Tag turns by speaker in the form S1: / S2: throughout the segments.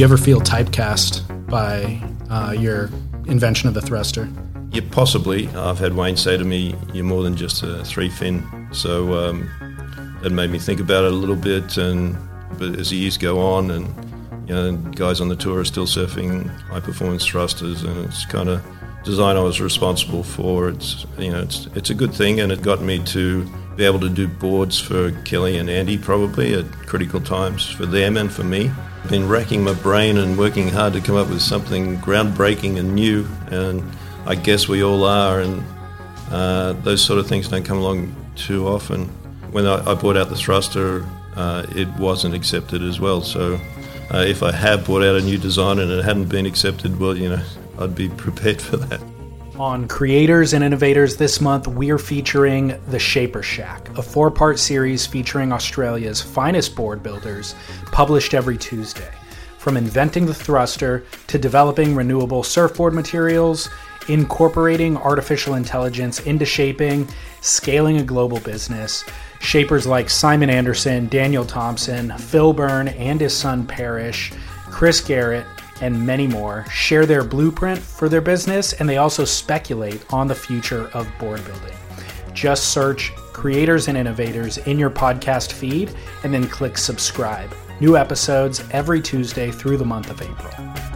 S1: You ever feel typecast by uh, your invention of the thruster?
S2: Yeah, possibly. I've had Wayne say to me, "You're more than just a three fin." So um, it made me think about it a little bit. And but as the years go on, and you know, guys on the tour are still surfing high performance thrusters, and it's kind of design I was responsible for. It's you know, it's it's a good thing, and it got me to be able to do boards for Kelly and Andy probably at critical times for them and for me. Been racking my brain and working hard to come up with something groundbreaking and new, and I guess we all are, and uh, those sort of things don't come along too often. When I, I brought out the thruster, uh, it wasn't accepted as well. So uh, if I have brought out a new design and it hadn't been accepted, well, you know, I'd be prepared for that.
S1: On Creators and Innovators this month, we're featuring The Shaper Shack, a four part series featuring Australia's finest board builders, published every Tuesday. From inventing the thruster to developing renewable surfboard materials, incorporating artificial intelligence into shaping, scaling a global business, shapers like Simon Anderson, Daniel Thompson, Phil Byrne and his son Parrish, Chris Garrett, and many more share their blueprint for their business and they also speculate on the future of board building. Just search Creators and Innovators in your podcast feed and then click subscribe. New episodes every Tuesday through the month of April.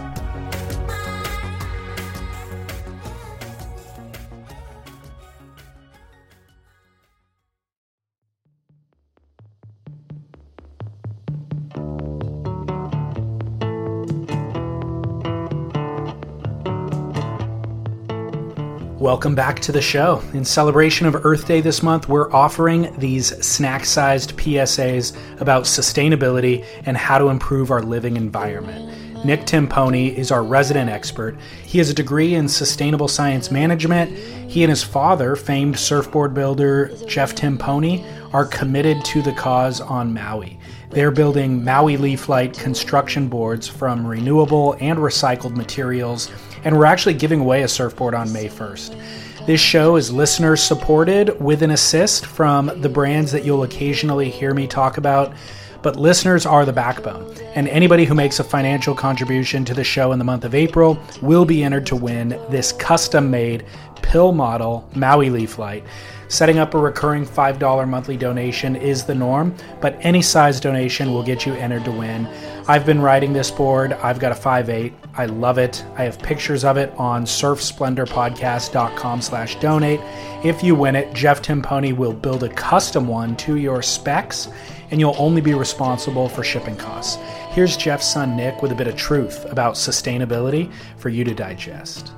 S1: Welcome back to the show. In celebration of Earth Day this month, we're offering these snack sized PSAs about sustainability and how to improve our living environment. Nick Timpone is our resident expert. He has a degree in sustainable science management. He and his father, famed surfboard builder Jeff Timpone, are committed to the cause on Maui. They're building Maui Leaf Light construction boards from renewable and recycled materials and we're actually giving away a surfboard on May 1st. This show is listener supported with an assist from the brands that you'll occasionally hear me talk about. But listeners are the backbone, and anybody who makes a financial contribution to the show in the month of April will be entered to win this custom made pill model Maui Leaf Light. Setting up a recurring $5 monthly donation is the norm, but any size donation will get you entered to win. I've been riding this board. I've got a 5.8. I love it. I have pictures of it on surfsplendorpodcast.com slash donate. If you win it, Jeff Timpone will build a custom one to your specs, and you'll only be responsible for shipping costs. Here's Jeff's son Nick with a bit of truth about sustainability for you to digest.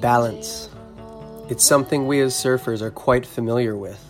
S3: Balance. It's something we as surfers are quite familiar with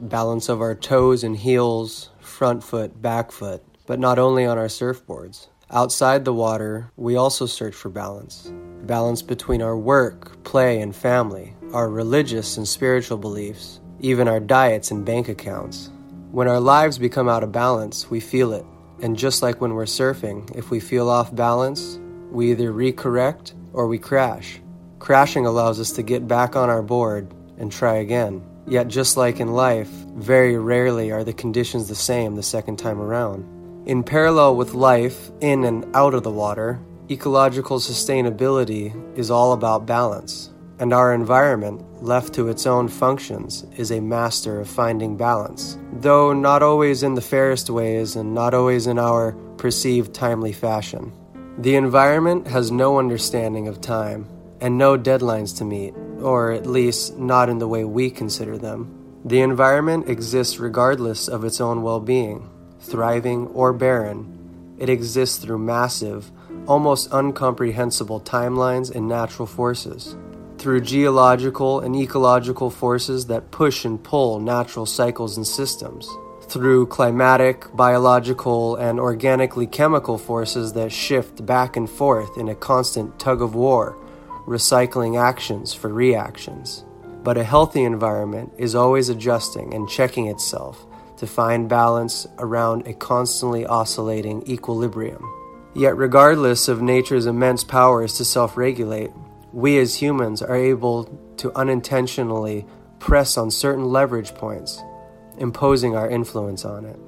S3: balance of our toes and heels, front foot, back foot, but not only on our surfboards. Outside the water, we also search for balance. Balance between our work, play, and family, our religious and spiritual beliefs, even our diets and bank accounts. When our lives become out of balance, we feel it. And just like when we're surfing, if we feel off balance, we either recorrect or we crash. Crashing allows us to get back on our board and try again. Yet, just like in life, very rarely are the conditions the same the second time around. In parallel with life in and out of the water, ecological sustainability is all about balance, and our environment, left to its own functions, is a master of finding balance, though not always in the fairest ways and not always in our perceived timely fashion. The environment has no understanding of time and no deadlines to meet or at least not in the way we consider them. The environment exists regardless of its own well being, thriving or barren. It exists through massive, almost incomprehensible timelines and natural forces, through geological and ecological forces that push and pull natural cycles and systems, through climatic, biological, and organically chemical forces that shift back and forth in a constant tug of war, recycling actions for reactions. But a healthy environment is always adjusting and checking itself to find balance around a constantly oscillating equilibrium. Yet, regardless of nature's immense powers to self regulate, we as humans are able to unintentionally press on certain leverage points, imposing our influence on it.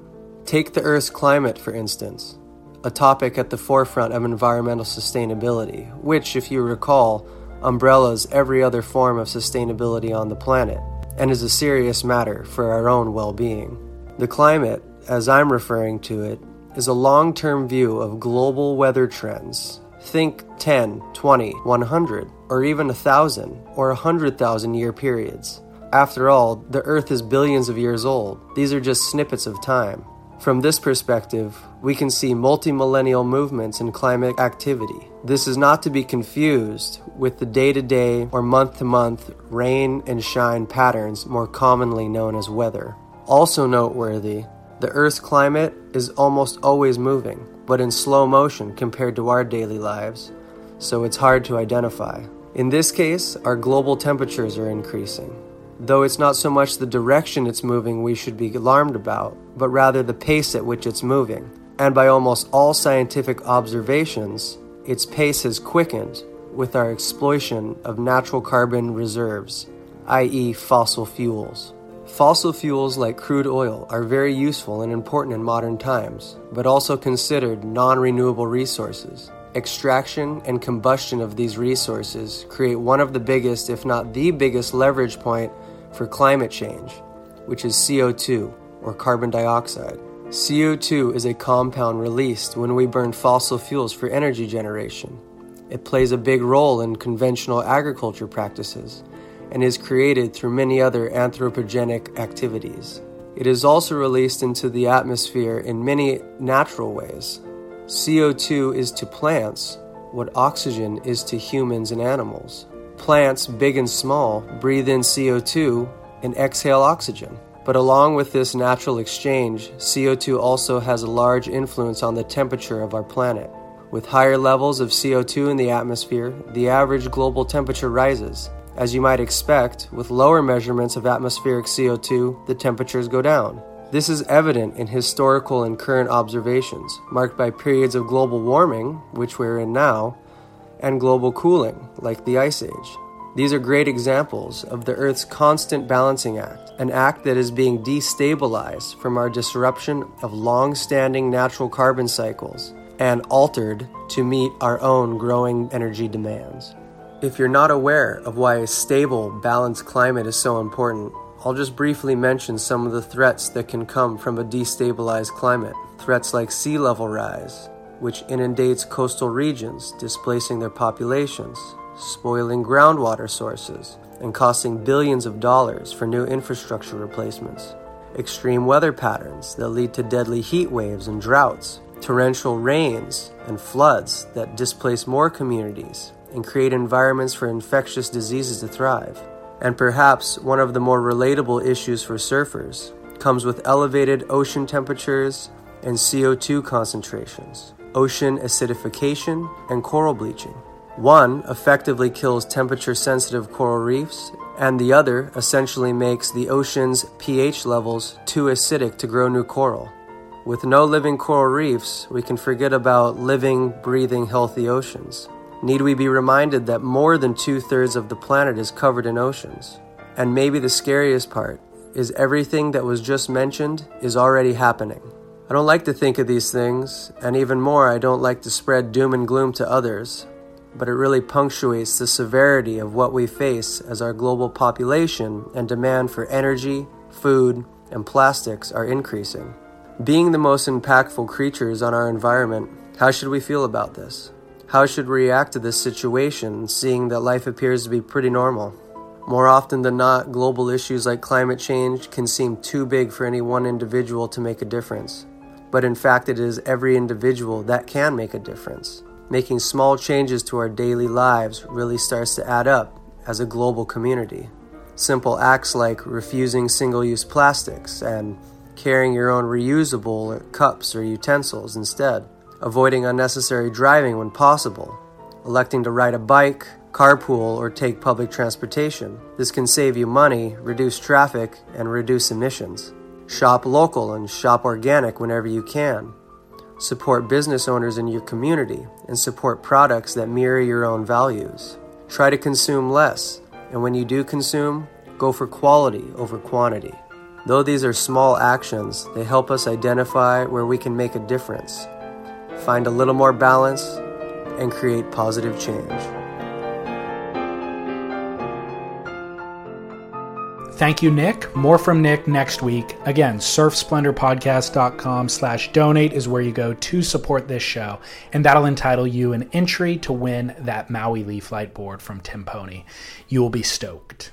S3: Take the Earth's climate, for instance, a topic at the forefront of environmental sustainability, which, if you recall, umbrellas every other form of sustainability on the planet and is a serious matter for our own well being. The climate, as I'm referring to it, is a long term view of global weather trends. Think 10, 20, 100, or even 1,000 or 100,000 year periods. After all, the Earth is billions of years old. These are just snippets of time. From this perspective, we can see multi-millennial movements in climate activity. This is not to be confused with the day-to-day or month-to-month rain and shine patterns more commonly known as weather. Also noteworthy, the Earth's climate is almost always moving, but in slow motion compared to our daily lives, so it's hard to identify. In this case, our global temperatures are increasing though it's not so much the direction it's moving we should be alarmed about, but rather the pace at which it's moving. And by almost all scientific observations, its pace has quickened with our exploitation of natural carbon reserves, i.e., fossil fuels. Fossil fuels like crude oil are very useful and important in modern times, but also considered non renewable resources. Extraction and combustion of these resources create one of the biggest, if not the biggest, leverage point for climate change, which is CO2 or carbon dioxide. CO2 is a compound released when we burn fossil fuels for energy generation. It plays a big role in conventional agriculture practices and is created through many other anthropogenic activities. It is also released into the atmosphere in many natural ways. CO2 is to plants what oxygen is to humans and animals. Plants, big and small, breathe in CO2 and exhale oxygen. But along with this natural exchange, CO2 also has a large influence on the temperature of our planet. With higher levels of CO2 in the atmosphere, the average global temperature rises. As you might expect, with lower measurements of atmospheric CO2, the temperatures go down. This is evident in historical and current observations, marked by periods of global warming, which we're in now, and global cooling, like the Ice Age. These are great examples of the Earth's constant balancing act, an act that is being destabilized from our disruption of long standing natural carbon cycles and altered to meet our own growing energy demands. If you're not aware of why a stable, balanced climate is so important, I'll just briefly mention some of the threats that can come from a destabilized climate. Threats like sea level rise, which inundates coastal regions, displacing their populations, spoiling groundwater sources, and costing billions of dollars for new infrastructure replacements. Extreme weather patterns that lead to deadly heat waves and droughts, torrential rains and floods that displace more communities and create environments for infectious diseases to thrive. And perhaps one of the more relatable issues for surfers comes with elevated ocean temperatures and CO2 concentrations ocean acidification, and coral bleaching. One effectively kills temperature sensitive coral reefs, and the other essentially makes the ocean's pH levels too acidic to grow new coral. With no living coral reefs, we can forget about living, breathing, healthy oceans. Need we be reminded that more than two thirds of the planet is covered in oceans? And maybe the scariest part is everything that was just mentioned is already happening. I don't like to think of these things, and even more, I don't like to spread doom and gloom to others, but it really punctuates the severity of what we face as our global population and demand for energy, food, and plastics are increasing. Being the most impactful creatures on our environment, how should we feel about this? How should we react to this situation, seeing that life appears to be pretty normal? More often than not, global issues like climate change can seem too big for any one individual to make a difference but in fact, it is every individual that can make a difference. Making small changes to our daily lives really starts to add up as a global community. Simple acts like refusing single use plastics and carrying your own reusable cups or utensils instead, avoiding unnecessary driving when possible, electing to ride a bike, carpool, or take public transportation. This can save you money, reduce traffic, and reduce emissions. Shop local and shop organic whenever you can. Support business owners in your community and support products that mirror your own values. Try to consume less, and when you do consume, go for quality over quantity. Though these are small actions, they help us identify where we can make a difference, find a little more balance, and create positive change.
S1: Thank you, Nick. More from Nick next week. Again, surfsplendorpodcast.com slash donate is where you go to support this show, and that'll entitle you an entry to win that Maui Leaf Light board from Timpone. You will be stoked.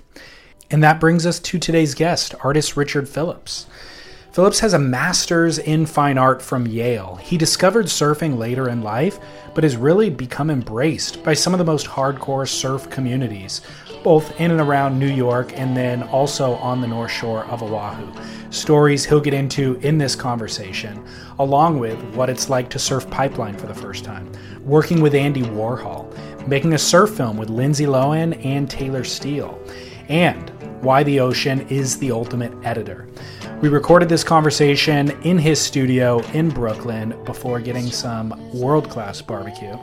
S1: And that brings us to today's guest, artist Richard Phillips. Phillips has a master's in fine art from Yale. He discovered surfing later in life, but has really become embraced by some of the most hardcore surf communities, both in and around New York and then also on the North Shore of Oahu. Stories he'll get into in this conversation, along with what it's like to surf Pipeline for the first time, working with Andy Warhol, making a surf film with Lindsay Lohan and Taylor Steele, and why the ocean is the ultimate editor. We recorded this conversation in his studio in Brooklyn before getting some world class barbecue.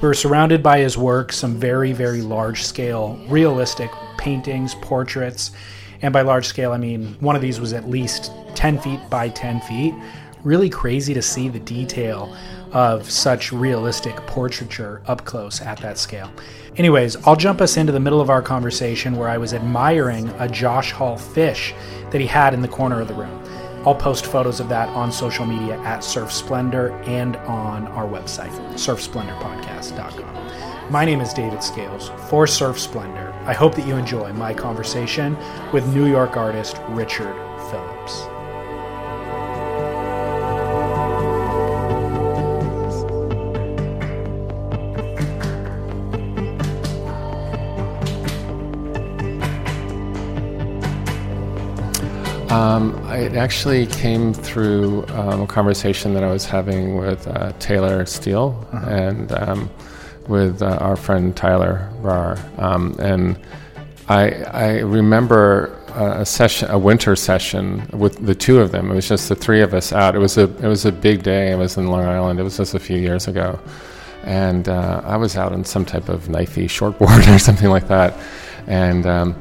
S1: We were surrounded by his work, some very, very large scale, realistic paintings, portraits. And by large scale, I mean one of these was at least 10 feet by 10 feet. Really crazy to see the detail of such realistic portraiture up close at that scale. Anyways, I'll jump us into the middle of our conversation where I was admiring a Josh Hall fish that he had in the corner of the room. I'll post photos of that on social media at Surf Splendor and on our website, surfsplendorpodcast.com. My name is David Scales for Surf Splendor. I hope that you enjoy my conversation with New York artist Richard
S4: Um, it actually came through um, a conversation that I was having with uh, Taylor Steele uh-huh. and um, with uh, our friend Tyler Barr. Um, and I, I remember a session, a winter session with the two of them. It was just the three of us out. It was a it was a big day. It was in Long Island. It was just a few years ago, and uh, I was out on some type of knifey shortboard or something like that, and um,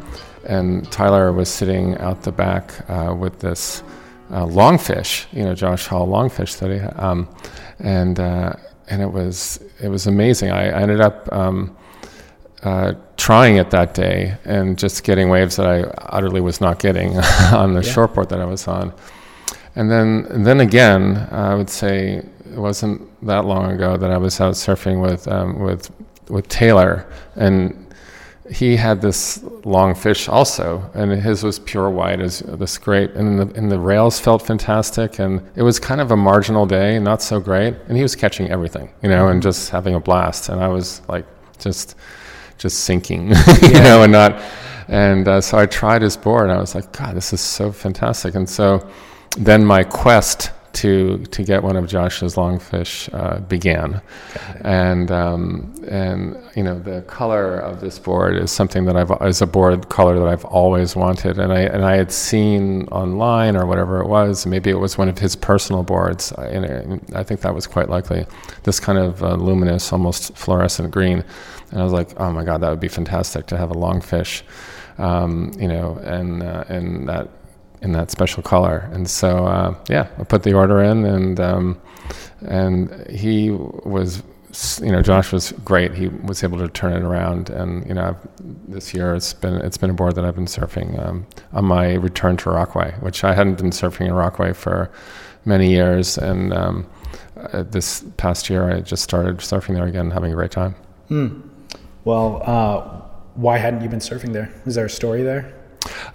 S4: and Tyler was sitting out the back uh, with this uh, longfish, you know, Josh Hall longfish that he, um, and uh, and it was it was amazing. I, I ended up um, uh, trying it that day and just getting waves that I utterly was not getting on the yeah. shortboard that I was on. And then and then again, I would say it wasn't that long ago that I was out surfing with um, with with Taylor and he had this long fish also, and his was pure white, as this great, and the, and the rails felt fantastic, and it was kind of a marginal day, not so great, and he was catching everything, you know, and just having a blast, and I was like just just sinking, you know, and not, and uh, so I tried his board, and I was like, God, this is so fantastic, and so then my quest to to get one of Josh's longfish uh, began, and um, and you know the color of this board is something that I've is a board color that I've always wanted, and I and I had seen online or whatever it was. Maybe it was one of his personal boards. And I think that was quite likely. This kind of uh, luminous, almost fluorescent green, and I was like, oh my god, that would be fantastic to have a longfish. Um, you know, and uh, and that in that special color. And so, uh, yeah, I put the order in, and um, and he was, you know, Josh was great. He was able to turn it around, and you know, this year it's been it's been a board that I've been surfing um, on my return to Rockaway, which I hadn't been surfing in Rockaway for many years, and um, uh, this past year I just started surfing there again, having a great time.
S1: Mm. Well, uh, why hadn't you been surfing there? Is there a story there?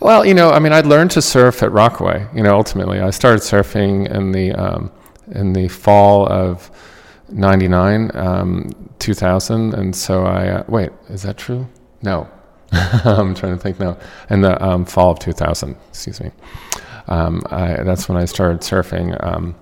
S4: Well, you know, I mean, I learned to surf at Rockaway. You know, ultimately, I started surfing in the um, in the fall of '99, um, 2000, and so I uh, wait. Is that true? No, I'm trying to think now. In the um, fall of 2000, excuse me. um, I, that's when I started surfing. Um,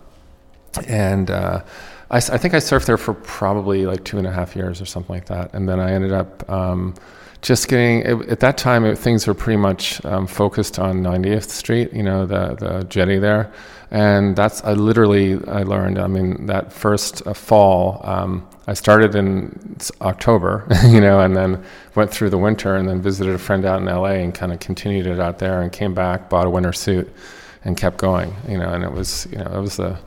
S4: and uh, I, I, think I surfed there for probably like two and a half years or something like that. And then I ended up um, just getting at that time it, things were pretty much um, focused on 90th Street, you know, the the jetty there, and that's I literally I learned. I mean, that first uh, fall. Um, I started in October, you know, and then went through the winter and then visited a friend out in LA and kind of continued it out there and came back, bought a winter suit and kept going, you know, and it was, you know, it was a,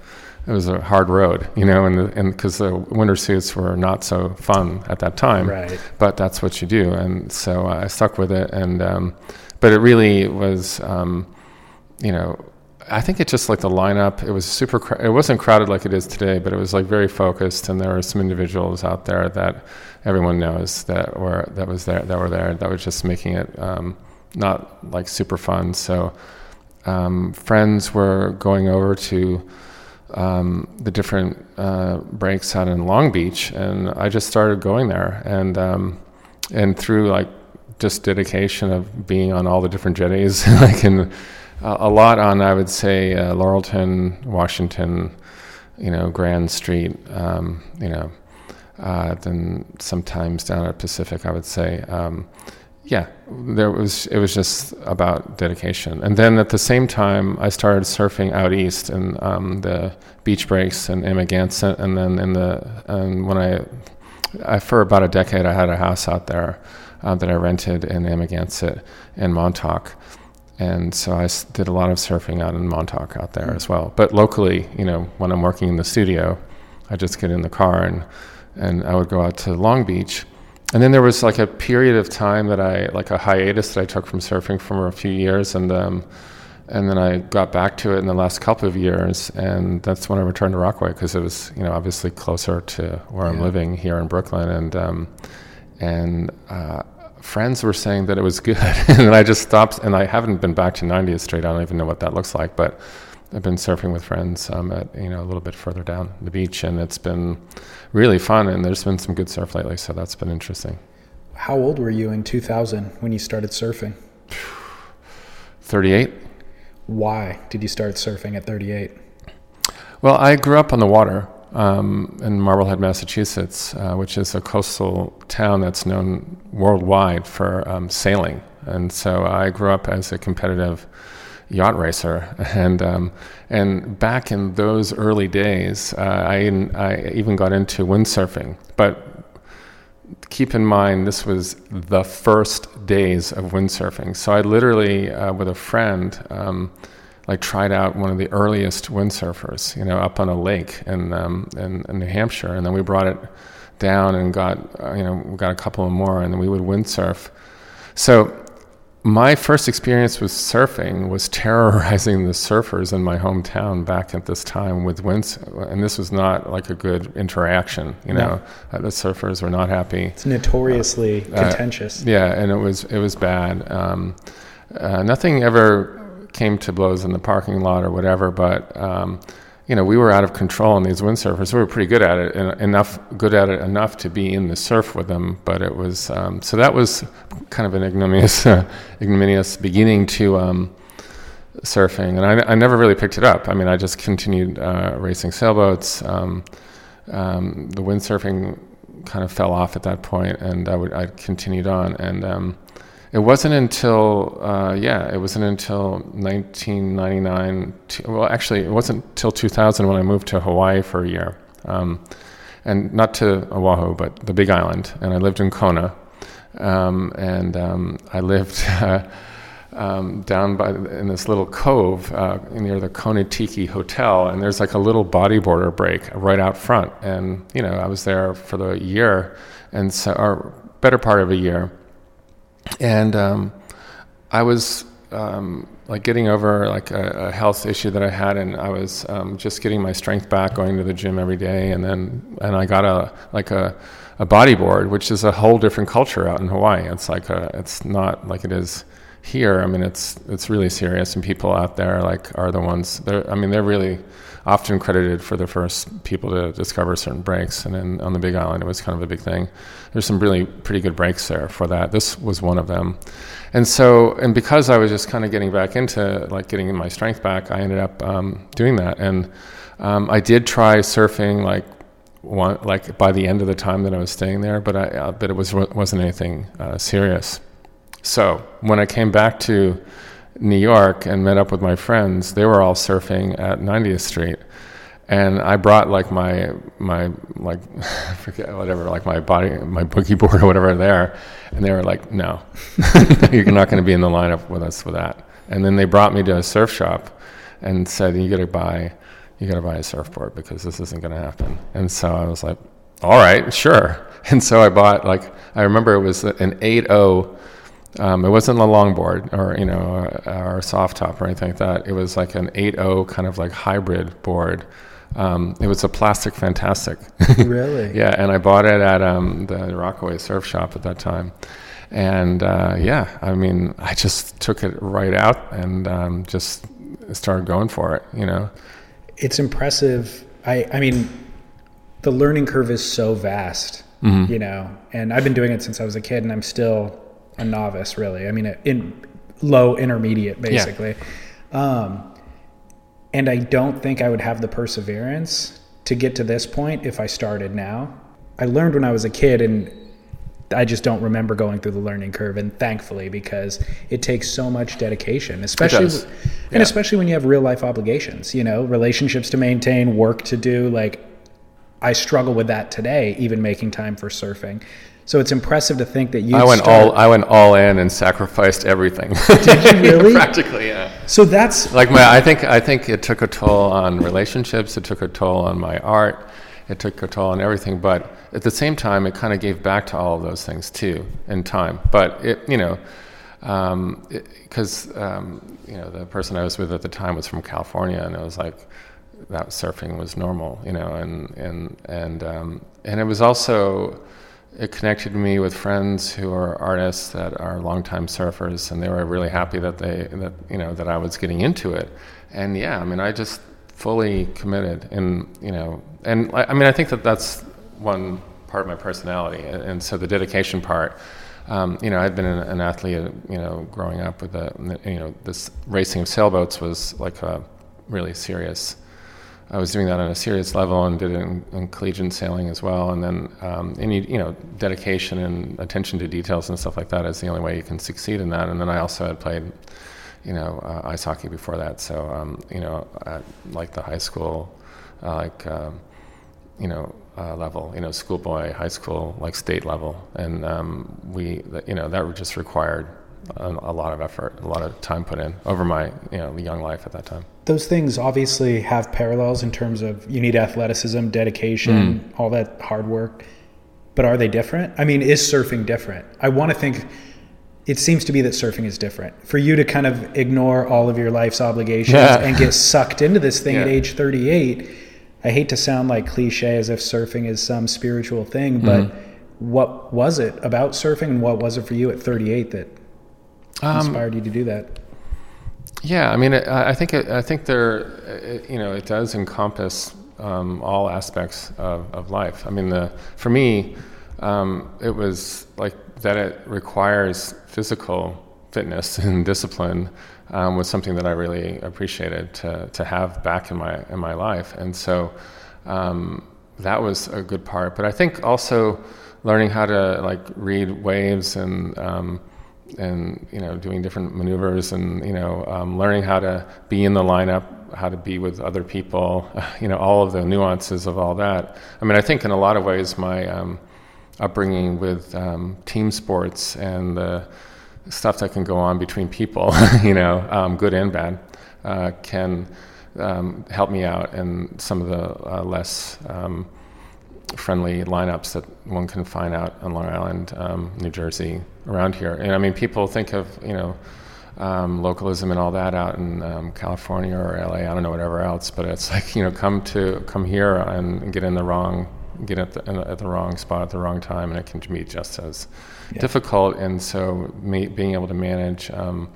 S4: it was a hard road, you know, and and because the winter suits were not so fun at that time,
S1: right?
S4: But that's what you do, and so I stuck with it, and um, but it really was, um, you know, I think it just like the lineup. It was super. Cr- it wasn't crowded like it is today, but it was like very focused, and there were some individuals out there that everyone knows that were that was there that were there that was just making it um, not like super fun. So um, friends were going over to um, the different uh, breaks out in Long Beach, and I just started going there, and um, and through like just dedication of being on all the different jetties, like in a lot on, I would say, uh, Laurelton, Washington, you know, Grand Street, um, you know, uh, then sometimes down at Pacific, I would say. Um, yeah, there was. It was just about dedication, and then at the same time, I started surfing out east and um, the beach breaks in Amagansett, and then in the and when I, I, for about a decade, I had a house out there uh, that I rented in Amagansett and Montauk and so I did a lot of surfing out in Montauk out there as well. But locally, you know, when I'm working in the studio, I just get in the car and and I would go out to Long Beach. And then there was like a period of time that I like a hiatus that I took from surfing for a few years, and um, and then I got back to it in the last couple of years, and that's when I returned to Rockaway because it was you know obviously closer to where yeah. I'm living here in Brooklyn, and um, and uh, friends were saying that it was good, and I just stopped. And I haven't been back to 90th Street. I don't even know what that looks like, but I've been surfing with friends um, at you know a little bit further down the beach, and it's been really fun. And there's been some good surf lately, so that's been interesting.
S1: How old were you in 2000 when you started surfing?
S4: 38.
S1: Why did you start surfing at 38?
S4: Well, I grew up on the water um, in Marblehead, Massachusetts, uh, which is a coastal town that's known worldwide for um, sailing. And so I grew up as a competitive yacht racer, and um, and back in those early days, uh, I I even got into windsurfing. But keep in mind, this was the first days of windsurfing. So I literally, uh, with a friend um, like tried out one of the earliest windsurfers, you know, up on a lake in, um, in, in New Hampshire, and then we brought it down and got uh, you know got a couple more, and then we would windsurf. So my first experience with surfing was terrorizing the surfers in my hometown back at this time with winds, and this was not like a good interaction. You know, no. uh, the surfers were not happy.
S1: It's notoriously uh, contentious.
S4: yeah, and it was it was bad. Um, uh, nothing ever came to blows in the parking lot or whatever, but um, you know, we were out of control on these windsurfers. We were pretty good at it, enough good at it enough to be in the surf with them. But it was um, so that was kind of an ignominious, ignominious beginning to um, surfing, and I, I, never really picked it up. I mean, I just continued uh, racing sailboats. Um, um the windsurfing kind of fell off at that point, and I would I continued on and um, it wasn't until, uh, yeah, it wasn't until 1999. To, well, actually, it wasn't until 2000 when I moved to Hawaii for a year. Um, and not to Oahu, but the Big Island. And I lived in Kona. Um, and um, I lived uh, down by in this little cove uh, near the Kona Tiki Hotel. And there's like a little bodyboarder break right out front. And, you know, I was there for the year, and so, or better part of a year and um, I was um, like getting over like a, a, health issue that I had, and I was um, just getting my strength back, going to the gym every day, and then and I got a like a a bodyboard, which is a whole different culture out in Hawaii. It's like a, it's not like it is here. I mean, it's it's really serious, and people out there like are the ones. I mean, they're really often credited for the first people to discover certain breaks. And then on the Big Island, it was kind of a big thing. There's some really pretty good breaks there for that. This was one of them. And so, and because I was just kind of getting back into like getting my strength back, I ended up um, doing that. And um, I did try surfing like one, like by the end of the time that I was staying there, but I, uh, but it was wasn't anything uh, serious. So when I came back to New York and met up with my friends, they were all surfing at 90th Street, and I brought like my my like forget whatever like my body my boogie board or whatever there, and they were like, no, you're not going to be in the lineup with us for that. And then they brought me to a surf shop and said, you got to buy you got to buy a surfboard because this isn't going to happen. And so I was like, all right, sure. And so I bought like I remember it was an 8.0 um, it wasn't a longboard or you know or a soft top or anything like that. It was like an 8.0 kind of like hybrid board. Um, it was a plastic fantastic.
S1: Really?
S4: yeah, and I bought it at um, the Rockaway Surf Shop at that time. And uh, yeah, I mean, I just took it right out and um, just started going for it. You know,
S1: it's impressive. I I mean, the learning curve is so vast.
S4: Mm-hmm.
S1: You know, and I've been doing it since I was a kid, and I'm still a novice, really. I mean, in low intermediate, basically. Yeah. Um, and I don't think I would have the perseverance to get to this point if I started now. I learned when I was a kid, and I just don't remember going through the learning curve. And thankfully, because it takes so much dedication, especially
S4: yeah.
S1: and especially when you have real life obligations. You know, relationships to maintain, work to do. Like, I struggle with that today, even making time for surfing. So it's impressive to think that you.
S4: I went
S1: start,
S4: all I went all in and sacrificed everything.
S1: Did you really?
S4: Practically, yeah.
S1: So that's
S4: like my. I think I think it took a toll on relationships. It took a toll on my art. It took a toll on everything. But at the same time, it kind of gave back to all of those things too in time. But it, you know, because um, um, you know the person I was with at the time was from California, and it was like that surfing was normal, you know, and and and um, and it was also it connected me with friends who are artists that are longtime surfers, and they were really happy that they that you know that I was getting into it. And yeah, I mean, I just fully committed, and you know, and I, I mean, I think that that's one part of my personality, and, so the dedication part. Um, you know, I'd been an, an, athlete, you know, growing up with the, you know, this racing of sailboats was like a really serious I was doing that on a serious level and did it in, in collegiate sailing as well. And then, um, you, you, know, dedication and attention to details and stuff like that is the only way you can succeed in that. And then I also had played, you know, uh, ice hockey before that. So, um, you know, at like the high school, uh, like, um, you know, uh, level, you know, schoolboy, high school, like state level. And um, we, you know, that just required a, a lot of effort, a lot of time put in over my, you know, young life at that time
S1: those things obviously have parallels in terms of you need athleticism, dedication, mm. all that hard work. But are they different? I mean, is surfing different? I want to think it seems to be that surfing is different. For you to kind of ignore all of your life's obligations yeah. and get sucked into this thing yeah. at age 38, I hate to sound like cliche as if surfing is some spiritual thing, but mm what was it about surfing and what was it for you at 38 that um, inspired you to do that?
S4: Yeah, I mean, I think I think there, you know, it does encompass um, all aspects of, of life. I mean, the for me, um, it was like that. It requires physical fitness and discipline um, was something that I really appreciated to to have back in my in my life, and so um, that was a good part. But I think also learning how to like read waves and um, and you know doing different maneuvers and you know um, learning how to be in the lineup how to be with other people you know all of the nuances of all that. I mean i think in a lot of ways my um, upbringing with um, team sports and the stuff that can go on between people you know um, good and bad uh, can um, help me out in some of the uh, less um, friendly lineups that one can find out on Long Island, New Jersey, around here. And I mean, people think of you know um, localism and all that out in um, California or LA, I don't know whatever else, but it's like you know come to come here and get in the wrong get at the, at the wrong spot at the wrong time, and it can be just as yeah. difficult. And so me, being able to manage. Um,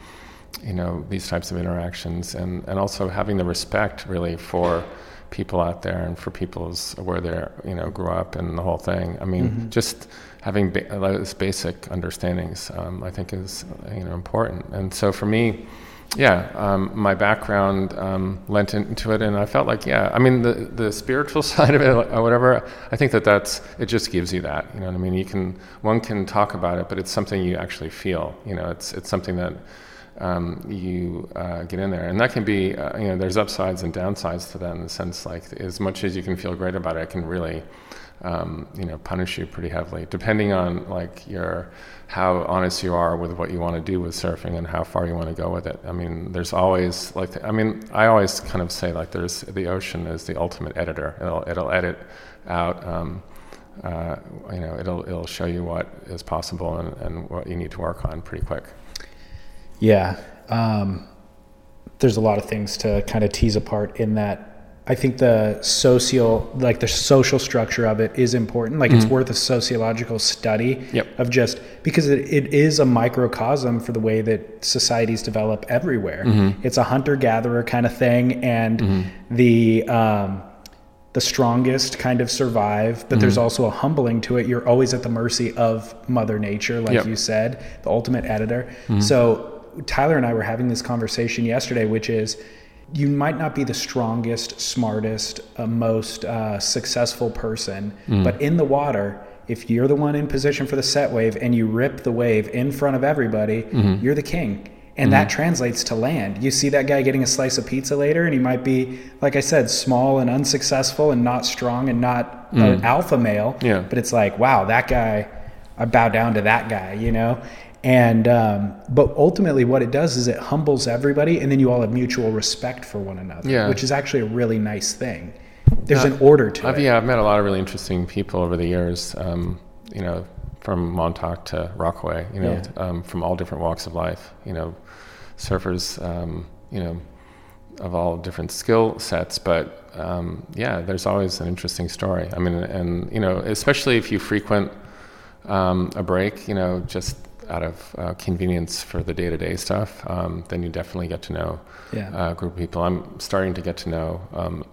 S4: you know these types of interactions and, and also having the respect really for people out there and for people's where they're you know grew up and the whole thing. I mean, mm-hmm. just having ba- those basic understandings, um, I think, is you know important. And so for me, yeah, um, my background um, lent into it, and I felt like, yeah, I mean, the the spiritual side of it, or whatever. I think that that's it. Just gives you that, you know what I mean. You can one can talk about it, but it's something you actually feel. You know, it's it's something that um, you uh, get in there, and that can be, uh, you know, there's upsides and downsides to that in the sense like as much as you can feel great about it, it can really, um, you know, punish you pretty heavily, depending on like your how honest you are with what you want to do with surfing and how far you want to go with it. I mean, there's always like, I mean, I always kind of say like, there's the ocean is the ultimate editor. It'll it'll edit out. Um, uh, you know, it'll it'll show you what is possible and, and what you need to work on pretty quick.
S1: Yeah. Um, there's a lot of things to kind of tease apart in that. I think the social, like the social structure of it is important. Like mm-hmm. it's worth a sociological study
S4: yep.
S1: of just because it, it is a microcosm for the way that societies develop everywhere. Mm-hmm. It's a hunter gatherer kind of thing. And mm-hmm. the, um, the strongest kind of survive, but mm-hmm. there's also a humbling to it. You're always at the mercy of Mother Nature, like yep. you said, the ultimate editor. Mm-hmm. So Tyler and I were having this conversation yesterday, which is you might not be the strongest, smartest, uh, most uh, successful person, mm. but in the water, if you're the one in position for the set wave and you rip the wave in front of everybody, mm-hmm. you're the king. And mm-hmm. that translates to land. You see that guy getting a slice of pizza later, and he might be, like I said, small and unsuccessful and not strong and not mm. an alpha male.
S4: Yeah.
S1: But it's like, wow, that guy, I bow down to that guy, you know? And um, but ultimately what it does is it humbles everybody and then you all have mutual respect for one another
S4: yeah.
S1: which is actually a really nice thing there's uh, an order to
S4: I've,
S1: it
S4: yeah i've met a lot of really interesting people over the years um, you know from montauk to rockaway you know yeah. um, from all different walks of life you know surfers um, you know of all different skill sets but um, yeah there's always an interesting story i mean and you know especially if you frequent um, a break you know just out of uh, convenience for the day to day stuff, um, then you definitely get to know
S1: yeah.
S4: a group of people. I'm starting to get to know um,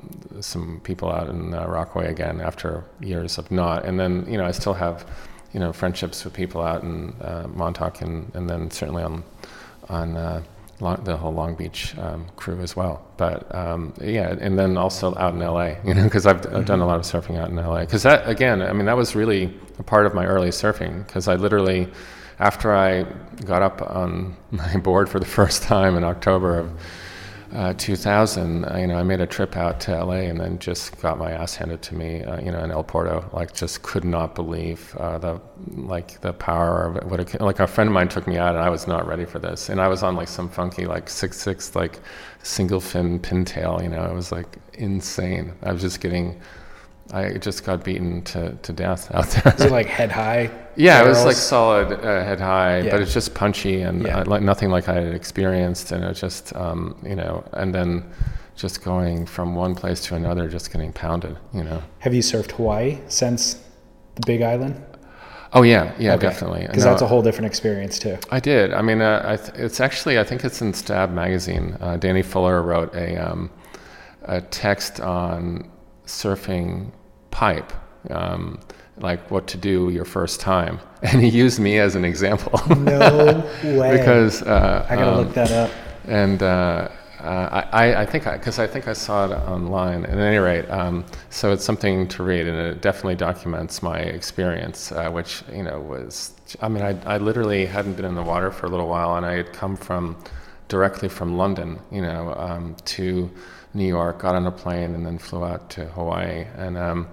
S4: some people out in uh, Rockaway again after years of not. And then, you know, I still have, you know, friendships with people out in uh, Montauk and, and then certainly on, on uh, Long, the whole Long Beach um, crew as well. But um, yeah, and then also out in LA, you know, because I've, mm-hmm. I've, done a lot of surfing out in LA. Because that, again, I mean, that was really a part of my early surfing because I literally after I got up on my board for the first time in October of uh, 2000, uh, you know, I made a trip out to LA and then just got my ass handed to me, uh, you know, in El Porto. Like, just could not believe uh, the like the power of it. What it, like a friend of mine took me out and I was not ready for this. And I was on like some funky like six six like single fin pintail. You know, it was like insane. I was just getting I just got beaten to, to death out there.
S1: Is it like head high?
S4: Yeah, barrels? it was like solid uh, head high, yeah. but it's just punchy and yeah. uh, like nothing like I had experienced, and it just um, you know, and then just going from one place to another, just getting pounded. You know.
S1: Have you surfed Hawaii since the Big Island?
S4: Oh yeah, yeah, okay. definitely.
S1: Because that's a whole different experience too.
S4: I did. I mean, uh, I th- it's actually I think it's in Stab magazine. Uh, Danny Fuller wrote a um, a text on surfing pipe, um, like what to do your first time, and he used me as an example.
S1: no way.
S4: because uh,
S1: I gotta um, look that up.
S4: And uh, uh, I, I, think because I, I, think I saw it online. At any rate, um, so it's something to read, and it definitely documents my experience, uh, which you know was. I mean, I, I literally hadn't been in the water for a little while, and I had come from directly from London, you know, um, to New York, got on a plane, and then flew out to Hawaii. And um,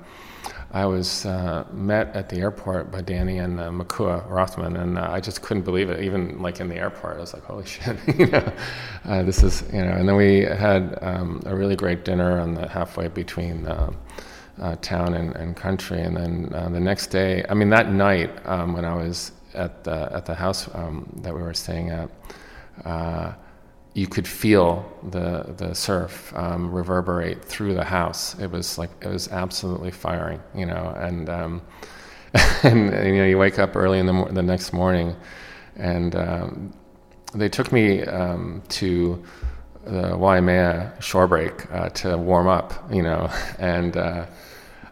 S4: I was uh, met at the airport by Danny and uh, Makua Rothman, and uh, I just couldn't believe it. Even like in the airport, I was like, "Holy shit!" you know, uh, this is you know. And then we had um, a really great dinner on the halfway between. Uh, uh, town and, and, country, and then the next day, I mean, that night um, when I was at the at the house um, that we were staying at, you could feel the the surf um, reverberate through the house. It was like it was absolutely firing, you know. And um, and, and, you know, you wake up early in the the next morning, and um, they took me um, to the Waimea shore break uh, to warm up, you know, and uh,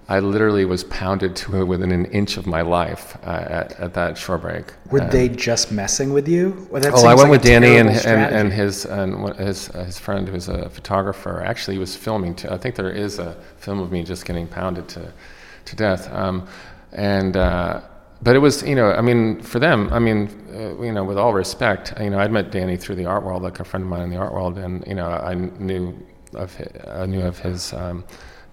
S4: I literally was pounded to within an inch of my life uh, at, at that shore break.
S1: Were they just messing with you?
S4: Well, oh, I went like with Danny and, and, and, his and his his friend who's a photographer. Actually, he was filming too. I think there is a film of me just getting pounded to to death. Um, and uh, but it was, you know, I mean, for them, I mean, uh, you know, with all respect, you know, I'd met Danny through the art world, like a friend of mine in the art world, and you know, I knew of his, I knew of his um,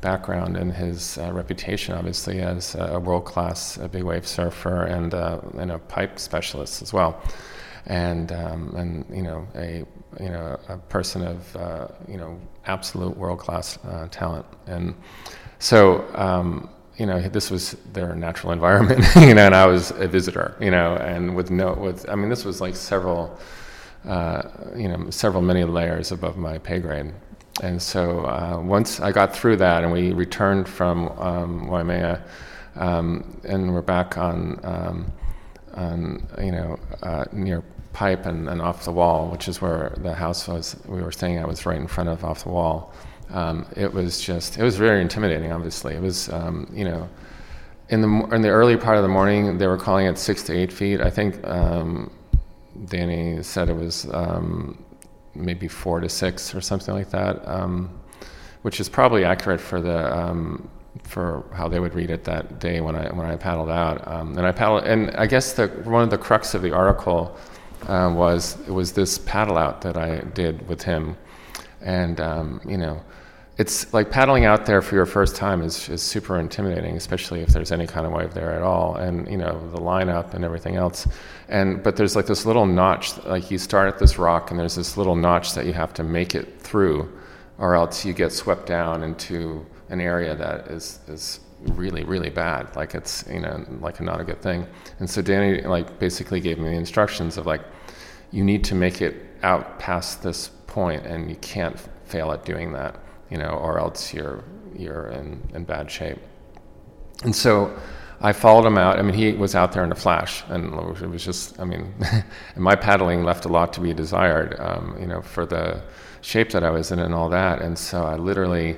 S4: background and his uh, reputation, obviously, as a world class big wave surfer and uh, and a pipe specialist as well, and um, and you know, a you know, a person of uh, you know, absolute world class uh, talent, and so. Um, you know, this was their natural environment, you know, and I was a visitor, you know, and with no, with, I mean, this was like several, uh, you know, several many layers above my pay grade. And so uh, once I got through that and we returned from um, Waimea um, and we're back on, um, on you know, uh, near Pipe and, and off the wall, which is where the house was we were staying at was right in front of off the wall um, it was just it was very intimidating. Obviously, it was um, you know in the in the early part of the morning they were calling it six to eight feet. I think um, Danny said it was um, maybe four to six or something like that, um, which is probably accurate for the um, for how they would read it that day when I when I paddled out. and I paddled, and I guess the one of the crux of the article uh, was was this paddle out that I did with him, and you know it's like paddling out there for your first time is, is super intimidating, especially if there's any kind of wave there at all, and you know the lineup and everything else. And but there's like this little notch, like you start at this rock, and there's this little notch that you have to make it through, or else you get swept down into an area that is is really really bad. Like it's you know like not a good thing. And so Danny like basically gave me the instructions of like, you need to make it out past this point, and you can't fail at doing that you know, or else you're you're in, in bad shape. And so I followed him out. I mean, he was out there in a flash, and it was just, I mean, my paddling left a lot to be desired, um, you know, for the shape that I was in and all that. And so I literally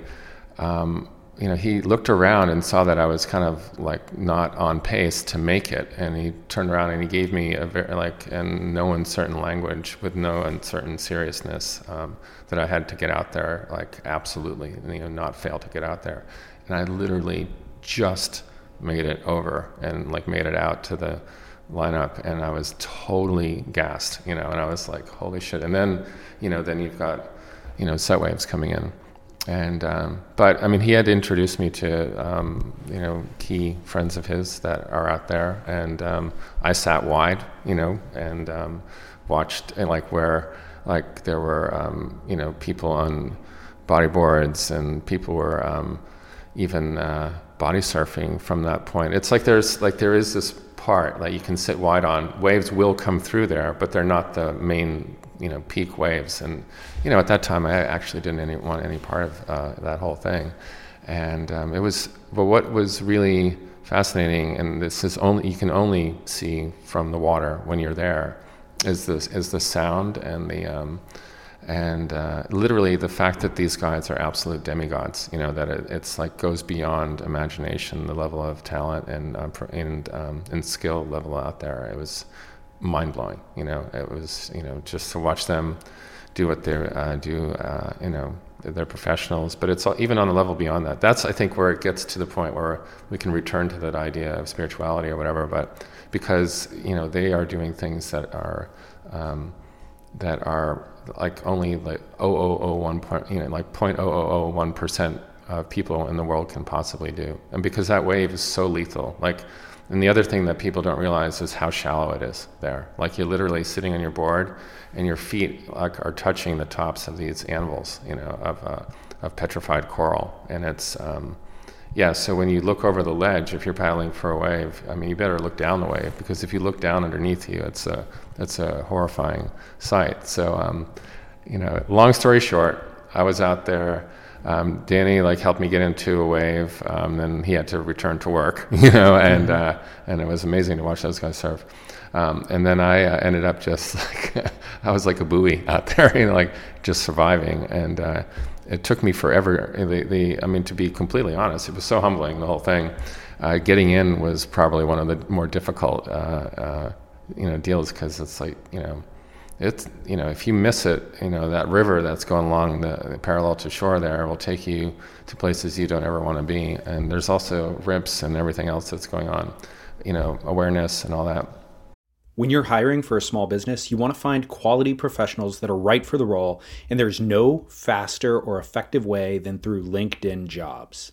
S4: um, you know, he looked around and saw that I was kind of like not on pace to make it, and he turned around and he gave me a very like in no uncertain language with no uncertain seriousness um, that I had to get out there, like absolutely, you know, not fail to get out there, and I literally just made it over and like made it out to the lineup, and I was totally gassed, you know, and I was like, holy shit, and then you know, then you've got you know set waves coming in and um, but I mean, he had introduced me to um, you know key friends of his that are out there, and um, I sat wide, you know, and um, watched and like where like there were um, you know people on bodyboards and people were um, even uh, body surfing from that point. It's like there's like there is this part that you can sit wide on. Waves will come through there, but they're not the main you know peak waves. And you know at that time I actually didn't any, want any part of uh, that whole thing. And um, it was but what was really fascinating and this is only you can only see from the water when you're there is this is the sound and the um, and uh, literally the fact that these guys are absolute demigods you know that it, it's like goes beyond imagination the level of talent and uh, and, um, and skill level out there. It was mind blowing. You know, it was you know just to watch them do what they uh, do. Uh, you know, they're professionals, but it's all, even on a level beyond that. That's I think where it gets to the point where we can return to that idea of spirituality or whatever. But because you know they are doing things that are um, that are like only like 0.001 point, you know, like 0.0001 percent of people in the world can possibly do, and because that wave is so lethal, like and the other thing that people don't realize is how shallow it is there. Like you're literally sitting on your board, and your feet are touching the tops of these anvils, you know, of uh, of petrified coral. And it's um, yeah. So when you look over the ledge, if you're paddling for a wave, I mean, you better look down the wave because if you look down underneath you, it's a it's a horrifying sight. So um, you know, long story short, I was out there um, Danny like helped me get into a wave. Um, then he had to return to work, you know, and mm-hmm. uh, and it was amazing to watch those guys surf. Um, and then I uh, ended up just like I was like a buoy out there, you know, like just surviving. And uh, it took me forever. The, the, I mean, to be completely honest, it was so humbling the whole thing. Uh, getting in was probably one of the more difficult, uh, uh, you know, deals because it's like you know, it's you know, if you miss it, you know, that river that's going along the, the parallel to shore there will take you to places you don't ever want to be. And there's also rips and everything else that's going on, you know, awareness and all that.
S1: When you're hiring for a small business, you want to find quality professionals that are right for the role, and there's no faster or effective way than through LinkedIn jobs.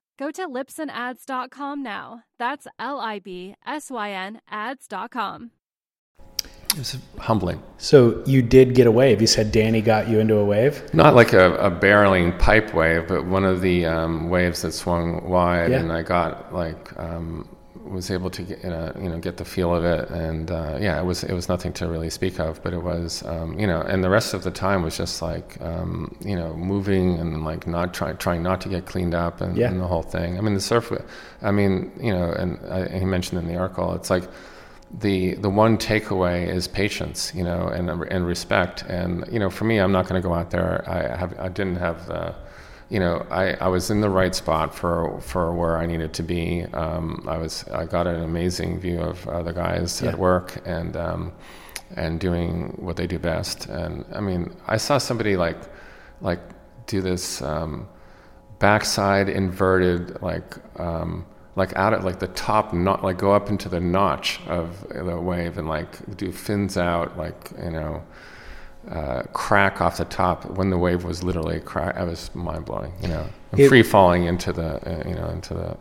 S5: Go to libsynads.com now. That's L I B S Y N ads.com.
S4: It was humbling.
S1: So you did get a wave. You said Danny got you into a wave?
S4: Not like a, a barreling pipe wave, but one of the um, waves that swung wide,
S1: Yeah.
S4: and I got like um, was able to get, uh, you know get the feel of it, and uh, yeah, it was it was nothing to really speak of, but it was um, you know, and the rest of the time was just like um, you know moving and like not trying trying not to get cleaned up and,
S1: Yeah.
S4: and the whole thing. I mean the surf, I mean you know, and I, he mentioned in the article, it's like the the one takeaway is patience, you know, and and respect. And you know, for me, I'm not going to go out there. I have I didn't have the, you know, I, I was in the right spot for for where I needed to be. Um, I was I got an amazing view of uh, the guys
S1: Yeah.
S4: at work and um, and doing what they do best. And I mean, I saw somebody like like do this um, backside inverted like um, like out at like the top not like go up into the notch of the wave and like do fins out like you know uh, crack off the top when the wave was literally crack. It was mind blowing, you know,
S1: It-
S4: free falling into the uh, you know into the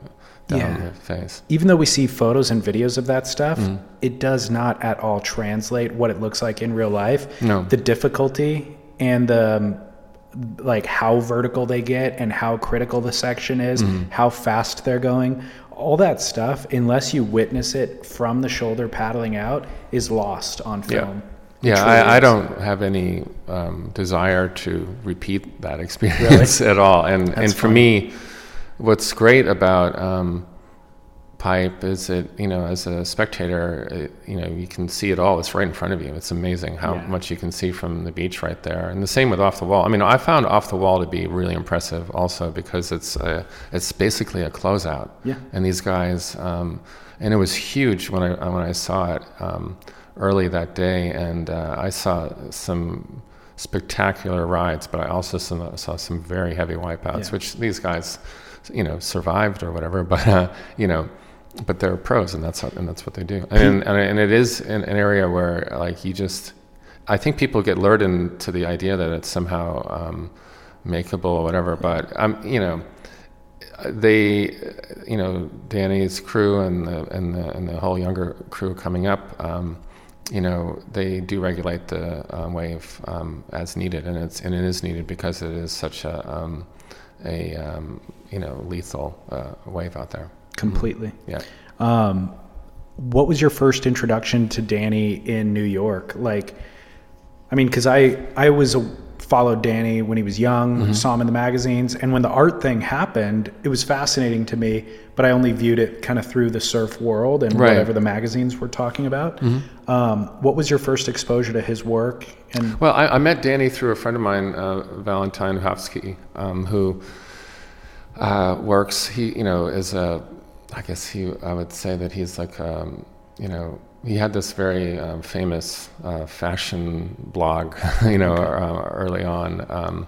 S4: down
S1: Yeah.
S4: the face.
S1: Even though we see photos and videos of that stuff, it does not at all translate what it looks like in real life.
S4: No.
S1: The difficulty and the um, like how vertical they get and how critical the section is, how fast they're going, all that stuff, unless you witness it from the shoulder paddling out, is lost on film. It
S4: Yeah, I, I don't have any um, desire to repeat that experience at all. And and for
S1: fun.
S4: me, what's great about um, pipe is that you know, as a spectator, it, you know, you can see it all. It's right in front of you. It's amazing how
S1: Yeah.
S4: much you can see from the beach right there. And the same with off the wall. I mean, I found off the wall to be really impressive also because it's uh it's basically a closeout.
S1: Yeah.
S4: And these guys, um, and it was huge when I when I saw it um, early that day, and uh, I saw some spectacular rides, but I also saw, saw some very heavy wipeouts,
S1: Yeah.
S4: which these guys, you know, survived or whatever. But uh, you know, but they're pros, and that's how, and that's what they do. And and, and it is an, an area where like you just, I think people get lured into the idea that it's somehow um, makeable or whatever. But um, you know they, you know, Danny's crew and the and the and the whole younger crew coming up, um, you know, they do regulate the um, wave um, as needed, and it's and it is needed because it is such a um, a um, you know lethal uh, wave out there.
S1: Completely.
S4: Yeah.
S1: Um, what was your first introduction to Danny in New York? Like, I mean, because I I was a, followed Danny when he was young,
S4: Mm-hmm.
S1: saw him in the magazines, and when the art thing happened, it was fascinating to me. But I only viewed it kind of through the surf world and
S4: Right. Mm-hmm.
S1: whatever the magazines were talking about. Um, what was your first exposure to his work? And
S4: Well, I, I met Danny through a friend of mine, uh, Valentine Uhovski, um, who uh, works. He, you know, is a. I guess he. I would say that he's like, um, you know, he had this very um, famous uh, fashion blog, you know, uh, early on um,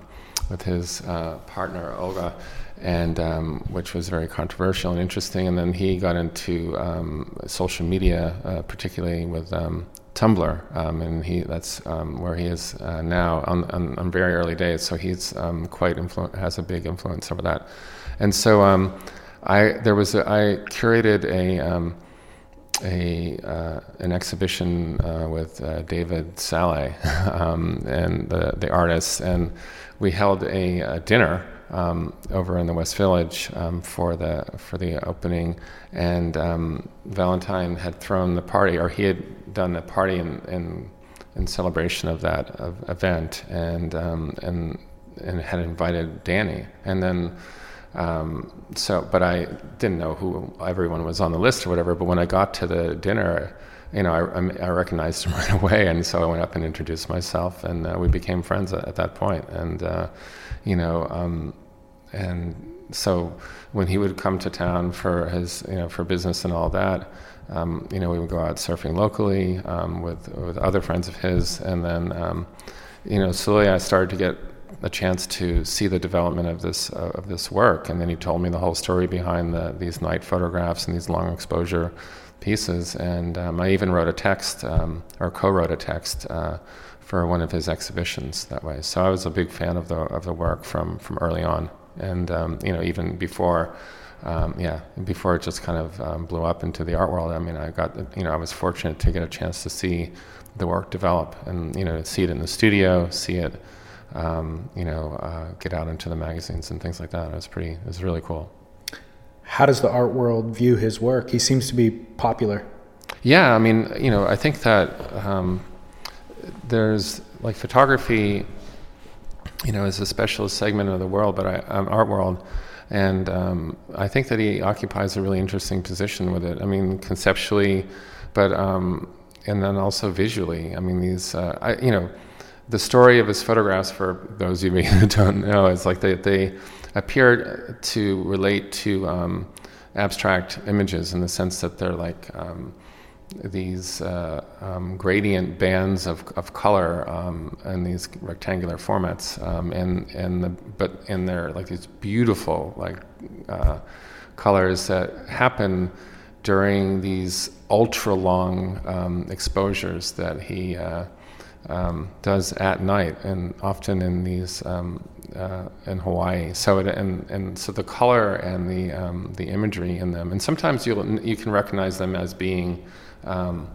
S4: with his uh, partner Olga, and um, which was very controversial and interesting. And then he got into um, social media, uh, particularly with um, Tumblr, um, and he that's um, where he is uh, now on, on, on very early days. So he's um, quite influ- has a big influence over that. And so um, I there was a, I curated a um, a uh, an exhibition uh, with uh, David Salle um, and the the artists, and we held a, a dinner um, over in the West Village um, for the for the opening, and um, Valentine had thrown the party, or he had done the party in in, in celebration of that of event, and um, and and had invited Danny, and then. Um, so, but I didn't know who everyone was on the list or whatever. But when I got to the dinner, you know, I, I- recognized him right away, and so I went up and introduced myself, and uh, we became friends at, at that point. And uh, you know, um, and so when he would come to town for his, you know, for business and all that, um, you know, we would go out surfing locally um, with with other friends of his, and then, um, you know, slowly I started to get a chance to see the development of this uh, of this work, and then he told me the whole story behind the, these night photographs and these long exposure pieces. And um, I even wrote a text um, or co-wrote a text uh, for one of his exhibitions that way. So I was a big fan of the of the work from from early on, and um, you know even before. Um, yeah, before it just kind of um, blew up into the art world. I mean, I got, you know, I was fortunate to get a chance to see the work develop and, you know, see it in the studio, see it, um, you know, uh, get out into the magazines and things like that. It was pretty, it was really cool.
S1: how does the art world view his work? He seems to be popular.
S4: Yeah, I mean, you know, I think that um, there's like photography, you know, is a specialist segment of the world, but I, um, art world, and um, I think that he occupies a really interesting position with it. I mean, conceptually, but um, and then also visually. I mean, these, uh, I, you know, the story of his photographs, for those of you who don't know, is like they they appear to relate to um, abstract images in the sense that they're like. Um, these uh, um, gradient bands of, of color um, in these rectangular formats, um, and and the but and they're like these beautiful like uh, colors that happen during these ultra long um, exposures that he uh, um, does at night, and often in these um, uh, in Hawaii. So it, and and so the color and the um, the imagery in them, and sometimes you you can recognize them as being, um,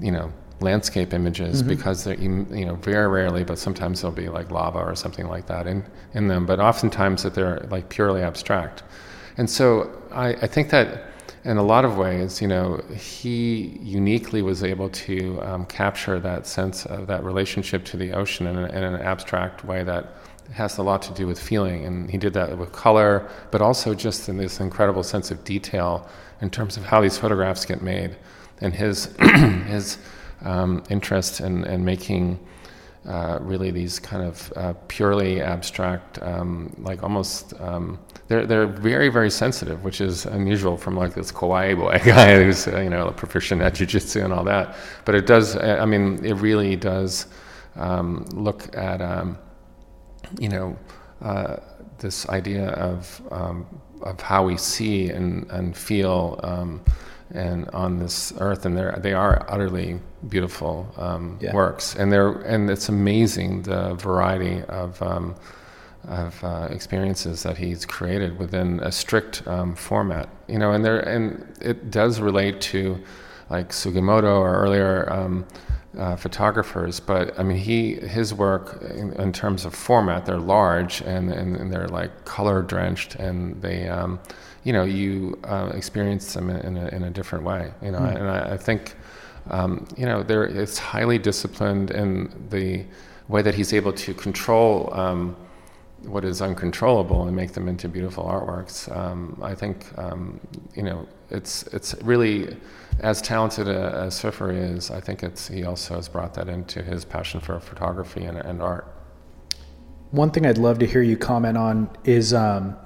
S4: you know, landscape images because they're you you know very rarely, but sometimes they'll be like lava or something like that in in them. But oftentimes that they're like purely abstract, and so I, I think that in a lot of ways, you know, he uniquely was able to um, capture that sense of that relationship to the ocean in, a, in an abstract way that has a lot to do with feeling. And he did that with color, but also just in this incredible sense of detail in terms of how these photographs get made and his, his um, interest in, in making uh, really these kind of uh, purely abstract, um, like almost um, they're they're very very sensitive, which is unusual from like this Kauai boy guy who's uh, you know proficient at jujitsu and all that. But it does, I mean, it really does um, look at um, you know uh, this idea of um, of how we see and and feel. And on this earth, and they're, they are utterly beautiful um,
S1: Yeah.
S4: works, and they're and it's amazing the variety of um, of uh, experiences that he's created within a strict um, format. You know, and there and it does relate to like Sugimoto or earlier um, uh, photographers, but I mean, he his work in, in terms of format, they're large and, and, and they're like color drenched, and they, um, you know, you uh, experience them in, a, in a different way, you know, mm. and I, I think, um, you know, there it's highly disciplined in the way that he's able to control. Um, what is uncontrollable and make them into beautiful artworks. Um, I think um, you know it's it's really as talented a, a, surfer is. I think it's he also has brought that into his passion for photography and, and art.
S1: One thing I'd love to hear you comment on is um,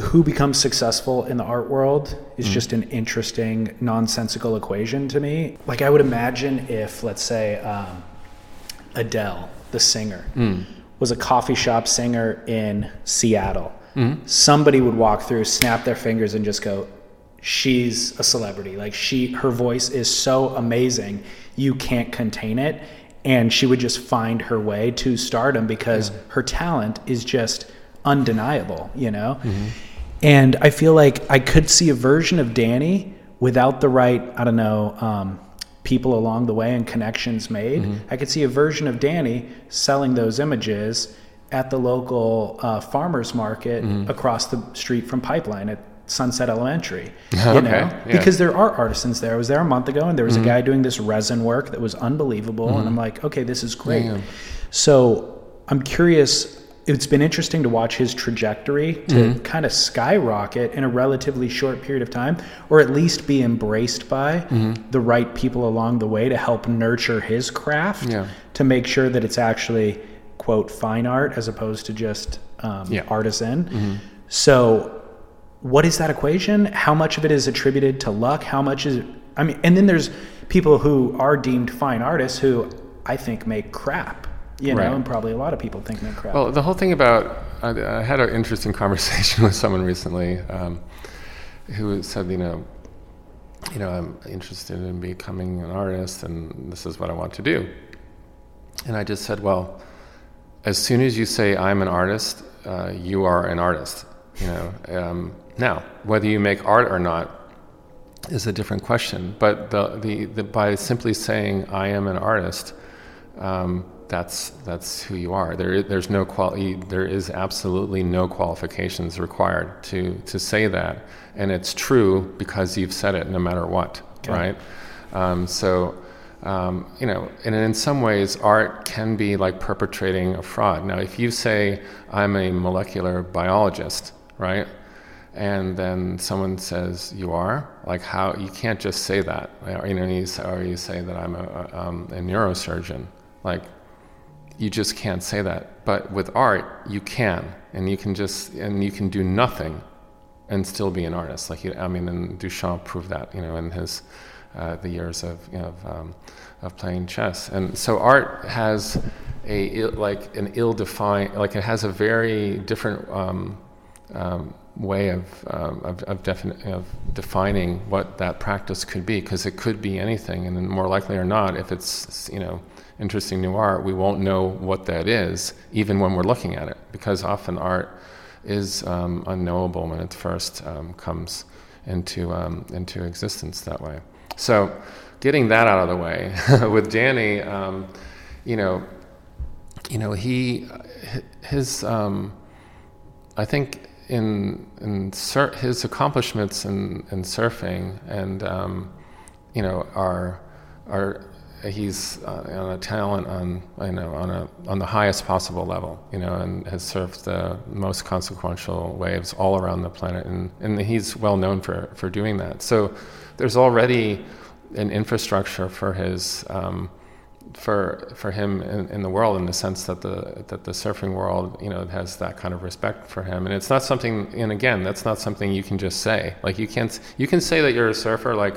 S1: who becomes successful in the art world is mm. just an interesting nonsensical equation to me. Like I would imagine if, let's say, um, Adele, the singer. Mm was a coffee shop singer in Seattle. Mm-hmm. Somebody would walk through, snap their fingers, and just go, "She's a celebrity. Like she, her voice is so amazing, you can't contain it." And she would just find her way to stardom because yeah. her talent is just undeniable, you know. Mm-hmm. And I feel like I could see a version of Danny without the right, I don't know, um, people along the way and connections made. Mm-hmm. I could see a version of Danny selling those images at the local uh, farmers market mm-hmm. across the street from Pipeline at Sunset Elementary. You okay. know, yeah. because there are artisans there. I was there a month ago, and there was mm-hmm. a guy doing this resin work that was unbelievable, and I'm mm-hmm. like, okay, this is great. Damn. So I'm curious it's been interesting to watch his trajectory to mm-hmm. kind of skyrocket in a relatively short period of time, or at least be embraced by mm-hmm. the right people along the way to help nurture his craft yeah. to make sure that it's actually, quote, fine art as opposed to just um, yeah. artisan. Mm-hmm. So, what is that equation? How much of it is attributed to luck? How much is, I mean, and then there's people who are deemed fine artists who I think make crap you know, right. and probably a lot of people think they're crap.
S4: Well, the whole thing about I, I had an interesting conversation with someone recently um, who said, you know, you know, I'm interested in becoming an artist, and this is what I want to do. And I just said, well, as soon as you say I'm an artist, uh, you are an artist. You know, um, now whether you make art or not is a different question. But the, the, the by simply saying I am an artist. Um, that's that's who you are. There there's no quali- There is absolutely no qualifications required to to say that, and it's true because you've said it no matter what, okay. right? Um, so. Um, you know, and in some ways, art can be like perpetrating a fraud. Now, if you say, I'm a molecular biologist, right? And then someone says, You are? Like, how? You can't just say that. Or, you know, you, or you say that I'm a, um, a neurosurgeon. Like, you just can't say that. But with art, you can, and you can just and you can do nothing, and still be an artist. Like I mean, and Duchamp proved that, you know, in his uh, the years of you know, of, um, of playing chess. And so art has a like an ill-defined, like it has a very different. Um, um, way of um, of, of, of, defining what that practice could be because it could be anything and more likely or not if it's you know interesting new art, we won't know what that is, even when we're looking at it, because often art is um, unknowable when it first um, comes into um, into existence that way. So, getting that out of the way with Danny, um, you know, you know, he his um, I think in in sur- his accomplishments in, in surfing and um, you know are are he's uh, on a talent on you know on a on the highest possible level, you know, and has surfed the most consequential waves all around the planet, and and he's well known for for doing that. So there's already an infrastructure for his. Um, for for him in, in, the world in the sense that the that the surfing world you know has that kind of respect for him and it's not something and again that's not something you can just say like you can't you can say that you're a surfer like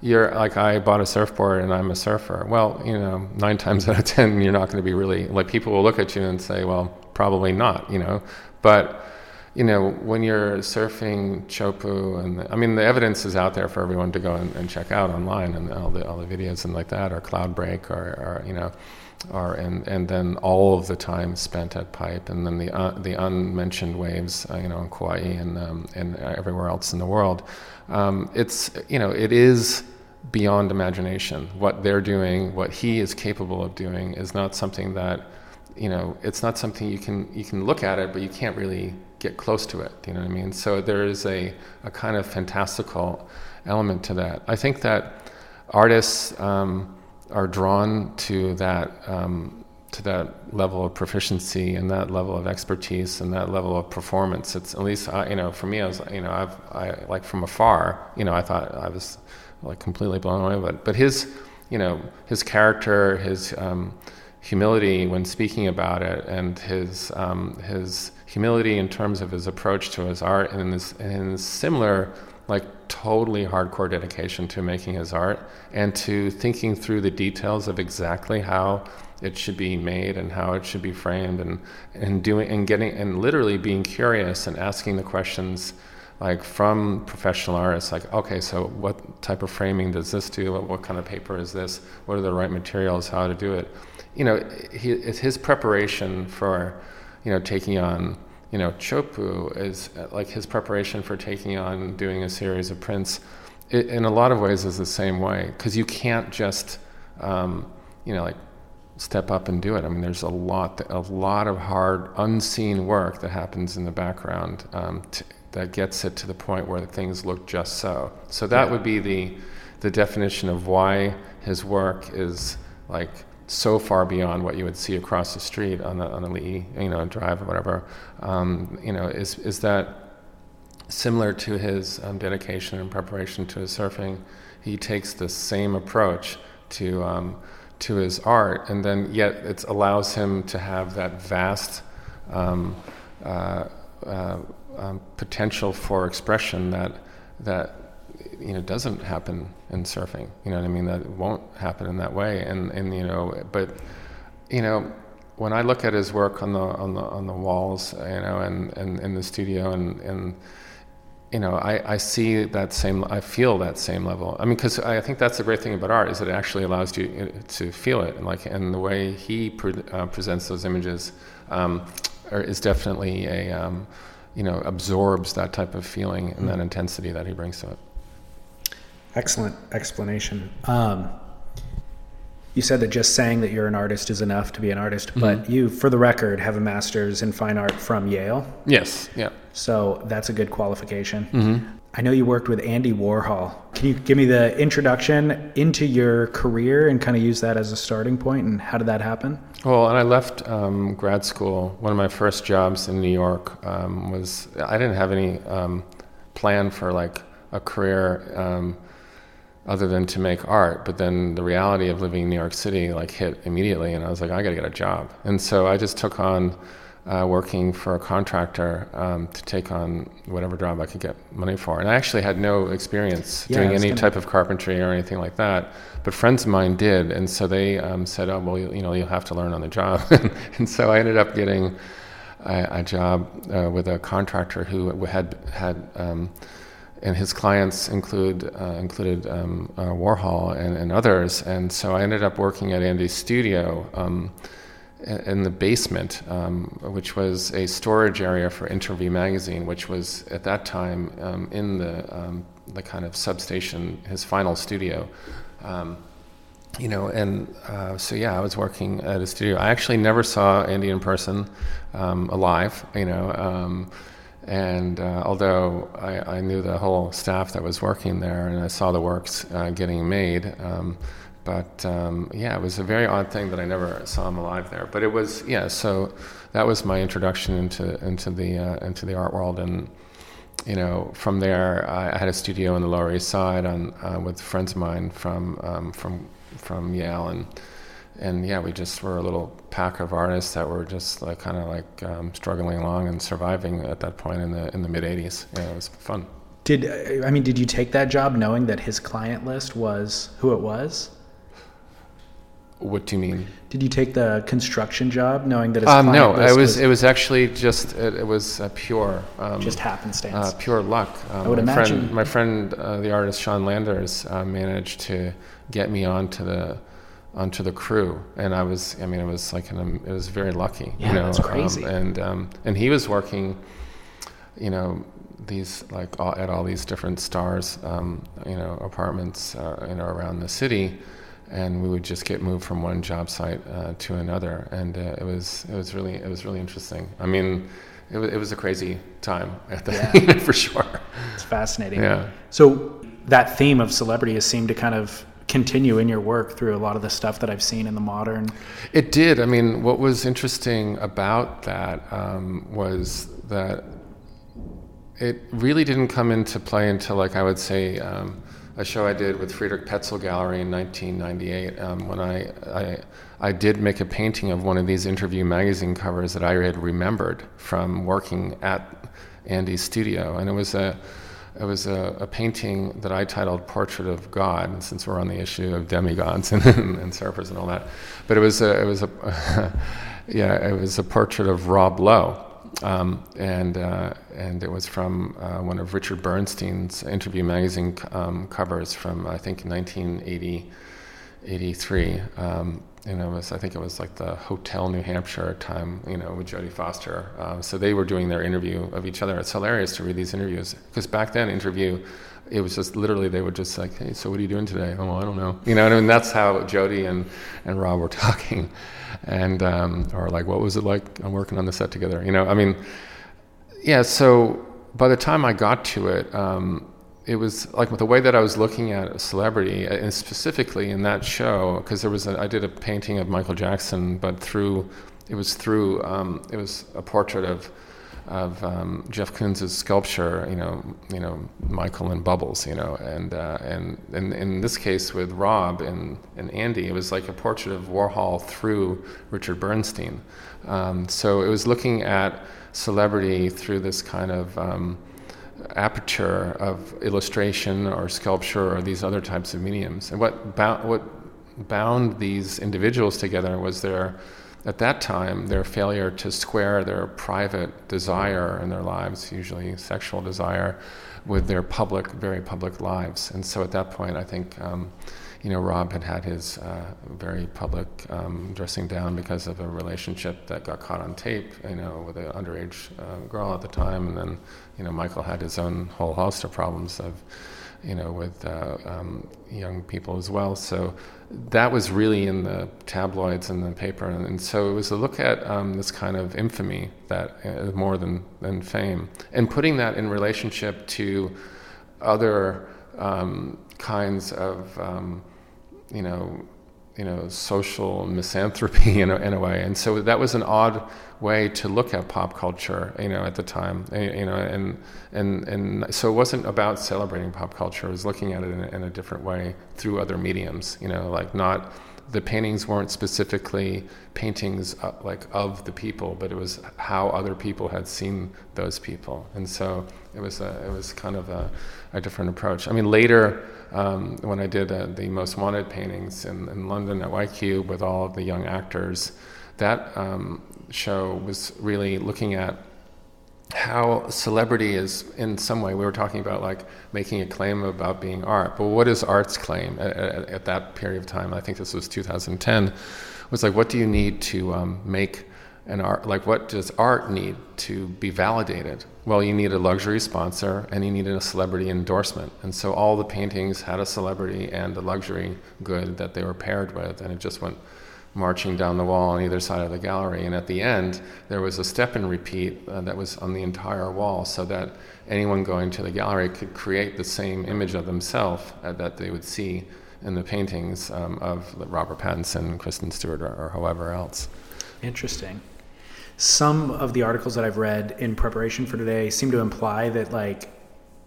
S4: you're like I bought a surfboard and I'm a surfer. Well, you know, nine times out of ten, you're not going to be really like people will look at you and say, well, probably not, you know. But you know, when you're surfing Chopu, and the, I mean, the evidence is out there for everyone to go and, and, check out online, and all the all the videos and like that, or Cloudbreak, or, or you know, or and and then all of the time spent at Pipe, and then the uh, the unmentioned waves, uh, you know, in Kauai and um, and everywhere else in the world. Um, it's you know, it is beyond imagination. What they're doing, what he is capable of doing, is not something that you know. It's not something you can you can look at it, but you can't really get close to it. You know what I mean? So there is a a kind of fantastical element to that. I think that artists um, are drawn to that. Um, to that level of proficiency and that level of expertise and that level of performance. It's at least you know for me, I was you know I've I like from afar, you know I thought I was like completely blown away by it. But his, you know, his character, his um, humility when speaking about it, and his um, his humility in terms of his approach to his art, and his, and his similar, like totally hardcore dedication to making his art and to thinking through the details of exactly how it should be made and how it should be framed and and doing and getting and literally being curious and asking the questions like from professional artists like okay so what type of framing does this do? What, what, kind of paper is this? What are the right materials? How to do it? You know he, his preparation for you know taking on you know chopu is like his preparation for taking on doing a series of prints it, in a lot of ways is the same way because you can't just um, you know like step up and do it. I mean, there's a lot, a lot of hard, unseen work that happens in the background um, that gets it to the point where things look just so. So that yeah. would be the the definition of why his work is like so far beyond what you would see across the street on the on the Lee, you know, drive or whatever. Um, you know, is is that similar to his um, dedication and preparation to his surfing? He takes the same approach to um, to his art, and then yet it allows him to have that vast. Um, uh, uh, um, potential for expression that that you know doesn't happen in surfing. You know what I mean? That won't happen in that way. And and you know, but you know, when I look at his work on the on the on the walls, you know, and and in the studio, and and you know, I, I see that same, I feel that same level. I mean, because I think that's the great thing about art is it actually allows you to feel it, and like, and the way he pre- uh, presents those images um, are, is definitely a, um, you know, absorbs that type of feeling and that mm-hmm. intensity that he brings to it.
S1: Excellent explanation. Um, you said that just saying that you're an artist is enough to be an artist, mm-hmm. but you, for the record, have a master's in fine art from Yale.
S4: Yes. Yeah.
S1: So that's a good qualification. Mm-hmm. I know you worked with Andy Warhol. Can you give me the introduction into your career and kind of use that as a starting point? And how did that happen?
S4: Well, and I left um, grad school. One of my first jobs in New York um, was I didn't have any um, plan for like a career um, other than to make art. But then the reality of living in New York City like hit immediately, and I was like, I got to get a job. And so I just took on uh, working for a contractor um, to take on whatever job I could get money for. And I actually had no experience yeah, doing any gonna... type of carpentry or anything like that. But friends of mine did, and so they um, said, "Oh, well, you, you, know, you'll have to learn on the job." and so I ended up getting a, a job uh, with a contractor who had had. Um, and his clients include uh, included um, uh, Warhol and, and, others, and so I ended up working at Andy's studio um, in the basement, um, which was a storage area for Interview magazine, which was at that time um, in the um, the kind of substation, his final studio. Um, you know, and uh, so yeah, I was working at a studio. I actually never saw Andy in person, alive. You know, and uh, although I, I, knew the whole staff that was working there, and I saw the works uh, getting made but um, yeah, it was a very odd thing that I never saw him alive there. But it was yeah. So that was my introduction into into the uh, into the art world, and you know from there I, I had a studio on the Lower East Side on uh, with friends of mine from um, from from Yale, and and yeah, we just were a little pack of artists that were just like kind of like um, struggling along and surviving at that point in the in the mid '80s. Yeah, it was fun.
S1: Did I mean? Did you take that job knowing that his client list was who it was?
S4: What do you mean?
S1: Did you take the construction job knowing that? His
S4: um, no, it was, was, it was actually just it, it was uh, pure um,
S1: just happenstance,
S4: uh, pure luck.
S1: Um, I would
S4: my
S1: imagine.
S4: Friend, my friend, uh, the artist Sean Landers, uh, managed to get me onto the onto the crew, and I was I mean it was like an, it was very lucky.
S1: Yeah,
S4: you know,
S1: that's crazy.
S4: Um, and um, and he was working, you know, these like all, at all these different stars, um, you know, apartments, uh, you know, around the city, and we would just get moved from one job site uh, to another, and uh, it was it was really it was really interesting. I mean, it was it was a crazy time at the
S1: Yeah.
S4: for sure.
S1: It's fascinating.
S4: Yeah.
S1: So that theme of celebrity has seemed to kind of continue in your work through a lot of the stuff that I've seen in the modern.
S4: It did. I mean, what was interesting about that um, was that it really didn't come into play until, like, I would say, um, a show I did with Friedrich Petzel Gallery in 1998 um, when I, I I did make a painting of one of these interview magazine covers that I had remembered from working at Andy's studio, and it was a it was a, a painting that I titled "Portrait of God," and since we're on the issue of demigods and, and surfers and all that. But it was a, it was a yeah it was a portrait of Rob Lowe, um, and uh, and it was from uh, one of Richard Bernstein's interview magazine um, covers from I think 1980. 83. Um, and it was, I think it was like the Hotel New Hampshire time, you know, with Jodie Foster. Um, so they were doing their interview of each other. It's hilarious to read these interviews because back then, interview, it was just literally they would just like, hey, so what are you doing today? Oh, I don't know. You know, and I mean, that's how Jodie and, and Rob were talking. And, um, or like, what was it like? I'm working on the set together. You know, I mean, yeah, so by the time I got to it, um, it was like the way that I was looking at a celebrity, and specifically in that show, because there was a, I did a painting of Michael Jackson, but through it was through um, it was a portrait of of um, Jeff Koons' sculpture, you know, you know Michael in bubbles, you know, and uh, and, and in this case with Rob and and Andy, it was like a portrait of Warhol through Richard Bernstein. Um, so it was looking at celebrity through this kind of um, aperture of illustration or sculpture or these other types of mediums. And what bound, what bound these individuals together was their, at that time, their failure to square their private desire in their lives, usually sexual desire, with their public, very public lives. And so at that point, I think. Um, you know, Rob had had his uh, very public um, dressing down because of a relationship that got caught on tape, you know, with an underage uh, girl at the time, and then, you know, Michael had his own whole host of problems of, you know, with uh, um, young people as well. So that was really in the tabloids and the paper, and, and so it was a look at um, this kind of infamy that uh, more than than fame, and putting that in relationship to other um, kinds of um, you know, you know, social misanthropy in a, in a way. And so that was an odd way to look at pop culture, you know, at the time, you know, and, and, and so it wasn't about celebrating pop culture. It was looking at it in a, in a different way through other mediums, you know, like not, the paintings weren't specifically paintings uh, like of the people, but it was how other people had seen those people. And so it was a, it was kind of a, a different approach. I mean, later, um, when I did uh, the Most Wanted paintings in, in, London at White Cube with all of the young actors, that um, show was really looking at how celebrity is in some way we were talking about like making a claim about being art but what is art's claim at, at, at that period of time? I think this was 2010 was like what do you need to um, make an art like what does art need to be validated? Well you need a luxury sponsor and you needed a celebrity endorsement. And so all the paintings had a celebrity and a luxury good that they were paired with and it just went marching down the wall on either side of the gallery. And at the end there was a step and repeat uh, that was on the entire wall so that anyone going to the gallery could create the same image of themselves uh, that they would see in the paintings um, of robert pattinson kristen stewart or, or whoever else.
S1: Interesting some of the articles that I've read in preparation for today seem to imply that like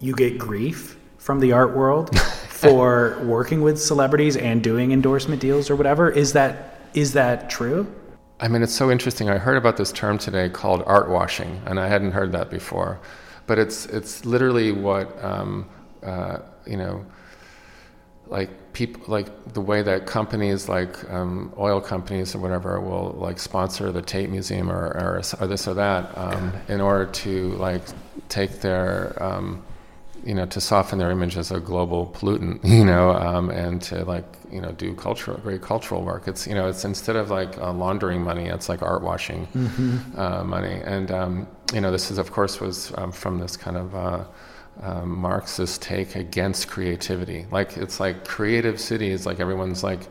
S1: you get grief from the art world for working with celebrities and doing endorsement deals or whatever. Is that is that true?
S4: I mean, it's so interesting. I heard about this term today called art washing, and I hadn't heard that before. But it's it's literally what um, uh, you know like people like the way that companies like um, oil companies or whatever will like sponsor the Tate Museum or, or, or this or that um, in order to like take their um, you know, to soften their image as a global pollutant, you know, um, and to like, you know, do cultural, great cultural work. It's, you know, it's instead of like uh, laundering money, it's like art washing mm-hmm. uh, money. And, um, you know, this is, of course, was um, from this kind of uh, um, Marxist take against creativity. Like, it's like creative cities, like everyone's like,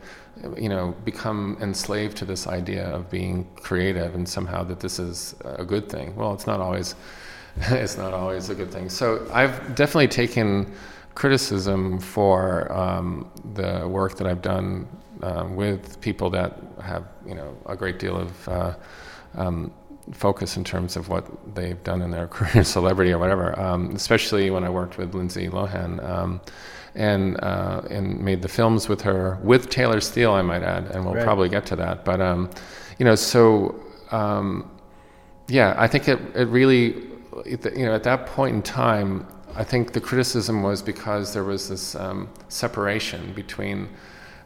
S4: you know, become enslaved to this idea of being creative and somehow that this is a good thing. Well, it's not always it's not always a good thing. So I've definitely taken criticism for um, the work that I've done um, with people that have you know a great deal of uh, um, focus in terms of what they've done in their career, celebrity or whatever. Um, especially when I worked with Lindsay Lohan. Um, and uh, and made the films with her with Taylor Steele, I might add, and we'll right. probably get to that. But um, you know, so yeah, I think it it really you know, at that point in time, I think the criticism was because there was this um, separation between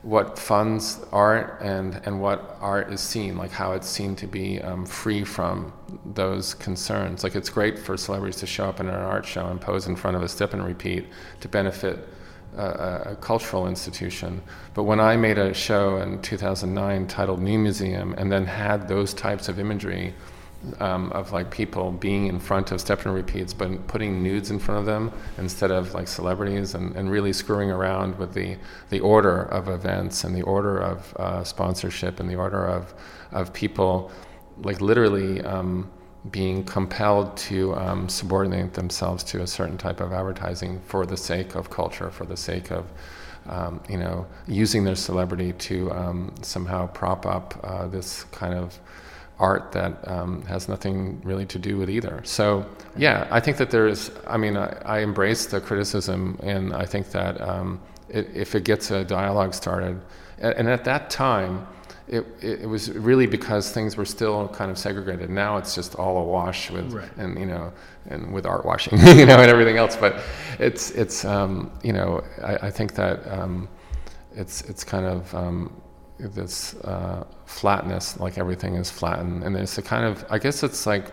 S4: what funds art and, and what art is seen, like how it's seen to be um, free from those concerns. Like it's great for celebrities to show up in an art show and pose in front of a step and repeat to benefit a, a cultural institution. But when I made a show in 2009 titled New Museum and then had those types of imagery, um, of like people being in front of step and repeats, but putting nudes in front of them instead of like celebrities, and, and really screwing around with the the order of events and the order of uh, sponsorship and the order of of people, like literally. Um, being compelled to um, subordinate themselves to a certain type of advertising for the sake of culture, for the sake of um, you know, using their celebrity to um, somehow prop up uh, this kind of art that um, has nothing really to do with either. So, yeah, I think that there's, I mean, I, I embrace the criticism, and I think that um, it, if it gets a dialogue started, and at that time, it, it, was really because things were still kind of segregated. Now it's just all awash with, right. and you know, and with art washing, you know, and everything else. But it's it's um, you know, I, I think that um, it's it's kind of um, this uh, flatness, like everything is flattened, and it's a kind of, I guess it's like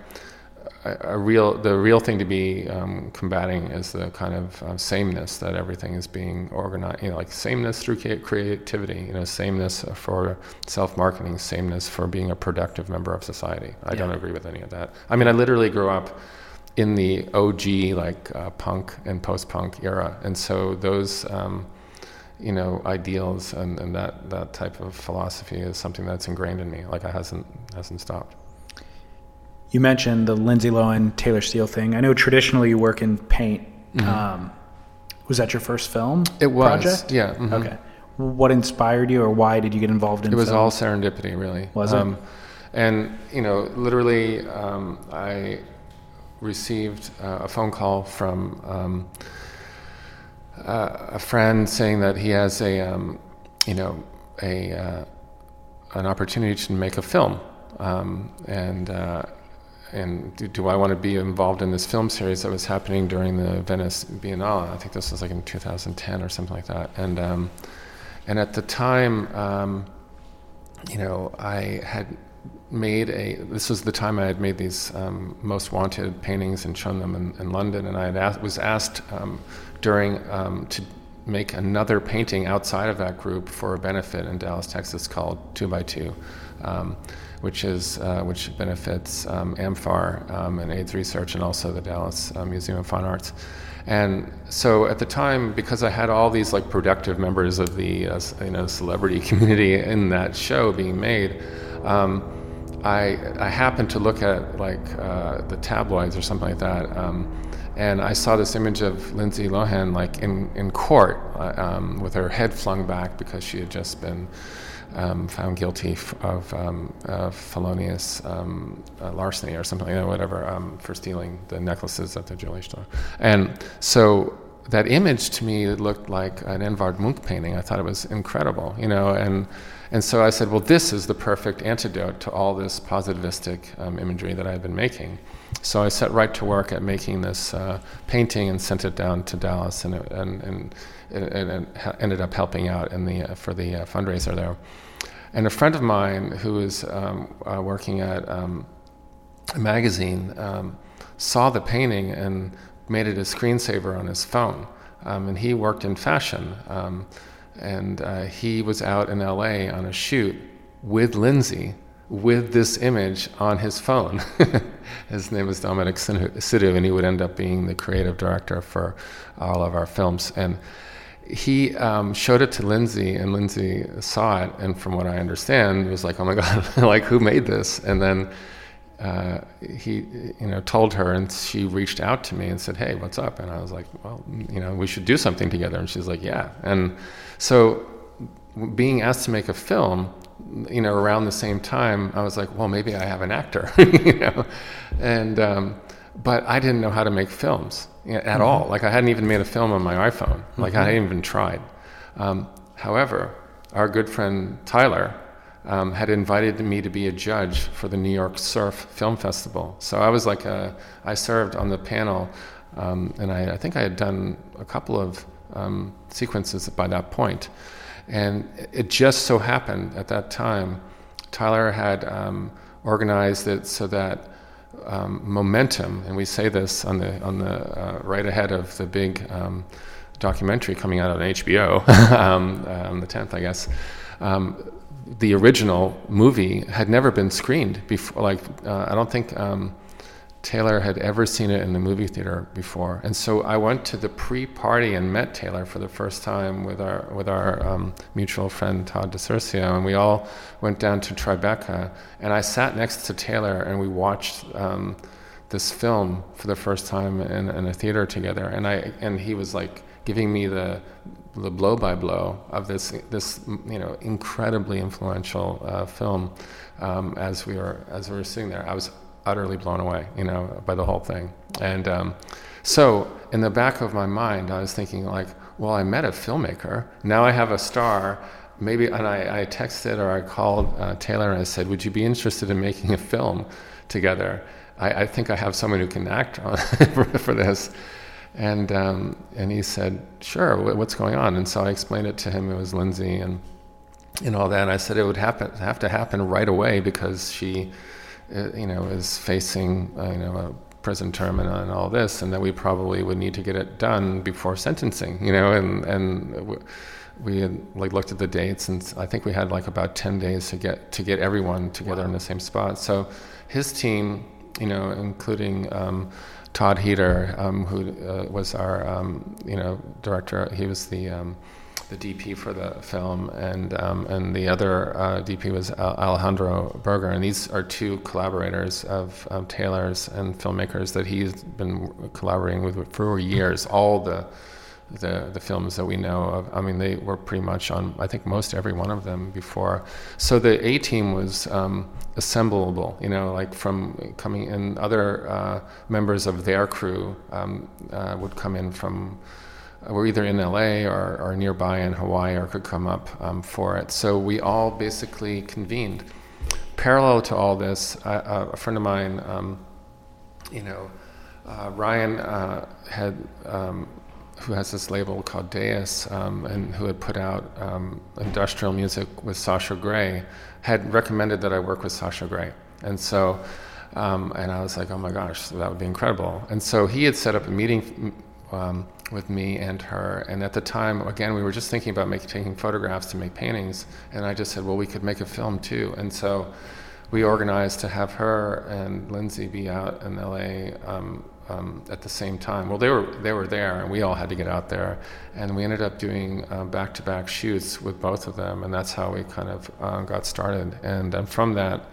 S4: a, a real, the real thing to be um, combating is the kind of uh, sameness that everything is being organized, you know, like sameness through creativity, you know, sameness for self-marketing, sameness for being a productive member of society. I yeah. don't agree with any of that. I mean, I literally grew up in the OG like uh, punk and post-punk era, and so those. Um, you know, ideals and, and that, that type of philosophy is something that's ingrained in me. Like, it hasn't, hasn't stopped.
S1: You mentioned the Lindsay Lohan Taylor Steele thing. I know traditionally you work in paint. Mm-hmm. Um, was that your first film?
S4: It was.
S1: Project?
S4: Yeah. Mm-hmm.
S1: Okay. What inspired you, or why did you get involved in?
S4: It was
S1: film?
S4: all serendipity, really.
S1: Was it? Um,
S4: and you know, literally, um, I received uh, a phone call from um, uh, a friend saying that he has a, um, you know, a uh, an opportunity to make a film, um, and uh, and do, do, I want to be involved in this film series that was happening during the Venice Biennale? I think this was like in 2010 or something like that, and um, and at the time, um, you know, I had made a. This was the time I had made these um, most wanted paintings and shown them in, in London, and I asked, was asked um, during um, to make another painting outside of that group for a benefit in Dallas, Texas, called Two by Two, um, which is uh, which benefits um, AMFAR and AIDS research, and also the Dallas uh, Museum of Fine Arts. And so at the time, because I had all these like productive members of the uh, you know celebrity community in that show being made. Um, I, I happened to look at like uh, the tabloids or something like that, um, and I saw this image of Lindsay Lohan like in, in court uh, um, with her head flung back because she had just been um, found guilty of um, uh, felonious um, uh, larceny or something, you know, whatever, um, for stealing the necklaces at the jewelry store. And so that image to me looked like an Edvard Munch painting. I thought it was incredible, you know, and and so I said, well, this is the perfect antidote to all this positivistic um, imagery that I've been making. So I set right to work at making this uh, painting and sent it down to Dallas, and it, and, and, it, it ended up helping out in the uh, for the uh, fundraiser there. And a friend of mine who was um, uh, working at um, a magazine um, saw the painting and made it a screensaver on his phone. Um, and he worked in fashion. And uh, he was out in LA on a shoot with Lindsay with this image on his phone. his name was Dominic Sidhu, and he would end up being the creative director for all of our films. And he um, showed it to Lindsay, and Lindsay saw it, and from what I understand, was like, "Oh my God, like who made this?" And then uh, he, you know, told her, and she reached out to me and said, "Hey, what's up?" And I was like, "Well, you know, we should do something together." And she's like, "Yeah." And so, being asked to make a film, you know, around the same time, I was like, "Well, maybe I have an actor," you know, and um, but I didn't know how to make films at mm-hmm. all. Like I hadn't even made a film on my iPhone. Like mm-hmm. I hadn't even tried. Um, however, our good friend Tyler um, had invited me to be a judge for the New York Surf Film Festival. So I was like a, I served on the panel, um, and I, I, think I had done a couple of um, sequences by that point. And it just so happened at that time, Tyler had um, organized it so that um, momentum, and we say this on the on the uh, right ahead of the big um, documentary coming out on HBO um, on the 10th, I guess. Um, the original movie had never been screened before. Like uh, I don't think um, Taylor had ever seen it in the movie theater before, and so I went to the pre-party and met Taylor for the first time with our with our um, mutual friend Todd DiCiurcio, and we all went down to Tribeca, and I sat next to Taylor, and we watched um, this film for the first time in, in a theater together, and I and he was like giving me the the blow by blow of this this you know incredibly influential uh, film um, as we were as we were sitting there. I was utterly blown away, you know, by the whole thing. And um, so in the back of my mind, I was thinking like, well, I met a filmmaker. Now I have a star. Maybe, and I, I texted or I called uh, Taylor and I said, would you be interested in making a film together? I, I think I have someone who can act on, for, for this. And, um, and he said, sure, what's going on? And so I explained it to him. It was Lindsay and, and all that. And I said it would happen, have to happen right away because she you know, is facing, uh, you know, a prison term and, and, all this, and that we probably would need to get it done before sentencing, you know, and and we had like looked at the dates, and I think we had like about ten days to get to get everyone together wow. in the same spot. So his team, you know, including. Um, Todd Heater, um, who uh, was our, um, you know, director. He was the um, the DP for the film, and um, and the other uh, DP was Alejandro Berger, and these are two collaborators of um, Taylor's and filmmakers that he's been collaborating with for years. All the the the films that we know of, I mean, they were pretty much on I think most every one of them before. So the A team was um, assemblable, you know, like from coming in. Other uh, members of their crew um, uh, would come in from were either in LA or, or nearby in Hawaii or could come up um, for it. So we all basically convened. Parallel to all this, uh, a friend of mine, um, you know, uh, Ryan uh, had, um, who has this label called Deus, um, and who had put out um, industrial music with Sasha Grey, had recommended that I work with Sasha Grey. And so, um, and I was like, oh my gosh, that would be incredible. And so he had set up a meeting um, with me and her. And at the time, again, we were just thinking about making, taking photographs to make paintings. And I just said, well, we could make a film too. And so we organized to have her and Lindsay be out in LA um, um, at the same time. Well, they were they were there, and we all had to get out there. And we ended up doing uh, back-to-back shoots with both of them, and that's how we kind of uh, got started. And um, from that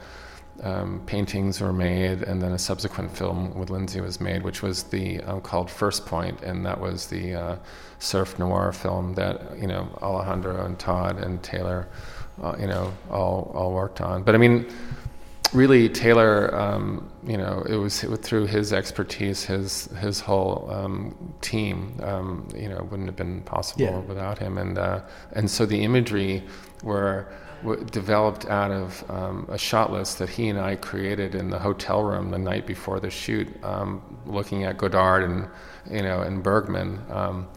S4: um, paintings were made, and then a subsequent film with Lindsay was made, which was the um, called First Point, and that was the uh, surf noir film that you know Alejandro and Todd and Taylor, uh, you know, all all worked on. But I mean, really, Taylor, um, you know, it was through his expertise, his his whole um, team, um, you know, wouldn't have been possible yeah. without him, and uh, and so the imagery were developed out of um, a shot list that he and I created in the hotel room the night before the shoot, um, looking at Godard and you know and Bergman, um,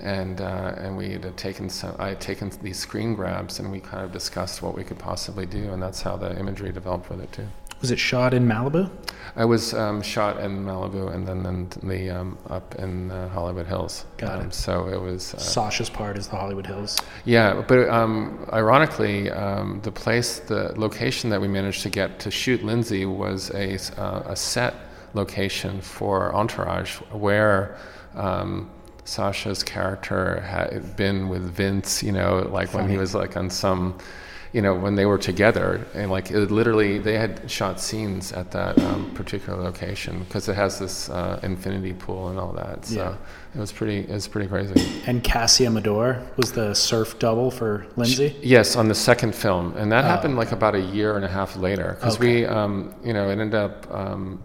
S4: and uh, and we had taken some, I had taken these screen grabs and we kind of discussed what we could possibly do, and that's how the imagery developed with it too.
S1: Was it shot in Malibu?
S4: I was um, shot in Malibu and then, then the um, up in uh, Hollywood Hills.
S1: Got
S4: um,
S1: it.
S4: So it was. Uh,
S1: Sasha's part is the Hollywood Hills.
S4: Yeah, but um, ironically, um, the place, the location that we managed to get to shoot Lindsay was a, uh, a set location for Entourage, where um, Sasha's character had been with Vince. You know, like when he was like on some, you know, when they were together, and like it literally, they had shot scenes at that um, particular location because it has this uh, infinity pool and all that. So
S1: Yeah.
S4: it was pretty, it was pretty crazy.
S1: And Cassia Meador was the surf double for Lindsay.
S4: Yes, on the second film, and that
S1: Oh,
S4: happened like about a year and a half later because
S1: Okay.
S4: we, um, you know, it ended up um,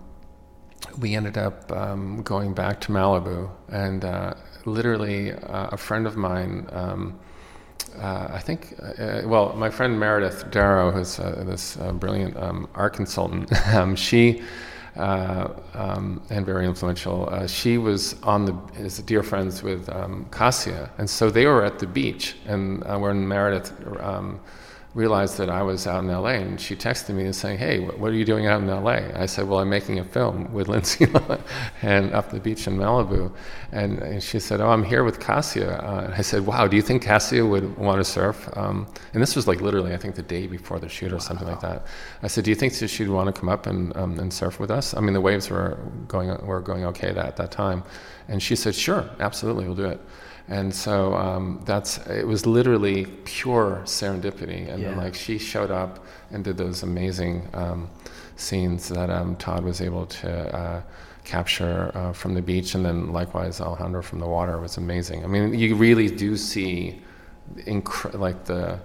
S4: we ended up um, going back to Malibu, and uh, literally uh, a friend of mine. Uh, I think, uh, well, my friend Meredith Darrow, who's uh, this uh, brilliant um, art consultant, um, she uh, um, and very influential. Uh, she was on the is dear friends with um, Cassia, and so they were at the beach. And uh, when Meredith um, realized that I was out in LA, and she texted me and saying, "Hey, what are you doing out in LA?" I said, "Well, I'm making a film with Lindsay and up the beach in Malibu." And, and she said, "Oh, I'm here with Cassia." Uh, I said, "Wow, do you think Cassia would want to surf?" Um, and this was like literally, I think, the day before the shoot or something like that. I said, "Do you think she'd want to come up and um, and surf with us?" I mean, the waves were going were going okay that, at that time, and she said, "Sure, absolutely, we'll do it." And so um, that's it was literally pure serendipity, and then like she showed up and did those amazing um, scenes that um, Todd was able to uh, capture uh, from the beach, and then likewise Alejandro from the water was amazing. I mean, you really do see incre- like the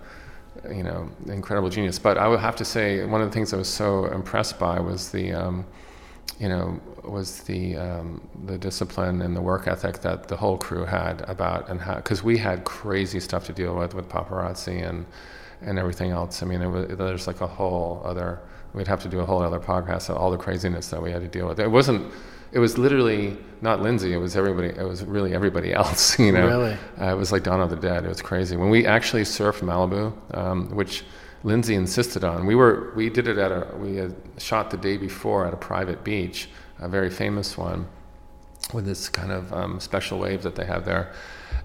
S4: you know incredible genius. But I would have to say one of the things I was so impressed by was the um, you know, was the um, the discipline and the work ethic that the whole crew had about and how because we had crazy stuff to deal with with paparazzi and and everything else. I mean, it was, there's like a whole other. We'd have to do a whole other podcast of all the craziness that we had to deal with. It wasn't. It was literally not Lindsay. It was everybody. It was really everybody else. You know.
S1: Really?
S4: Uh, it was like Dawn of the Dead. It was crazy. When we actually surfed Malibu, um, which Lindsay insisted on, we were we did it at a we had shot the day before at a private beach, a very famous one, with this kind of um, special wave that they have there.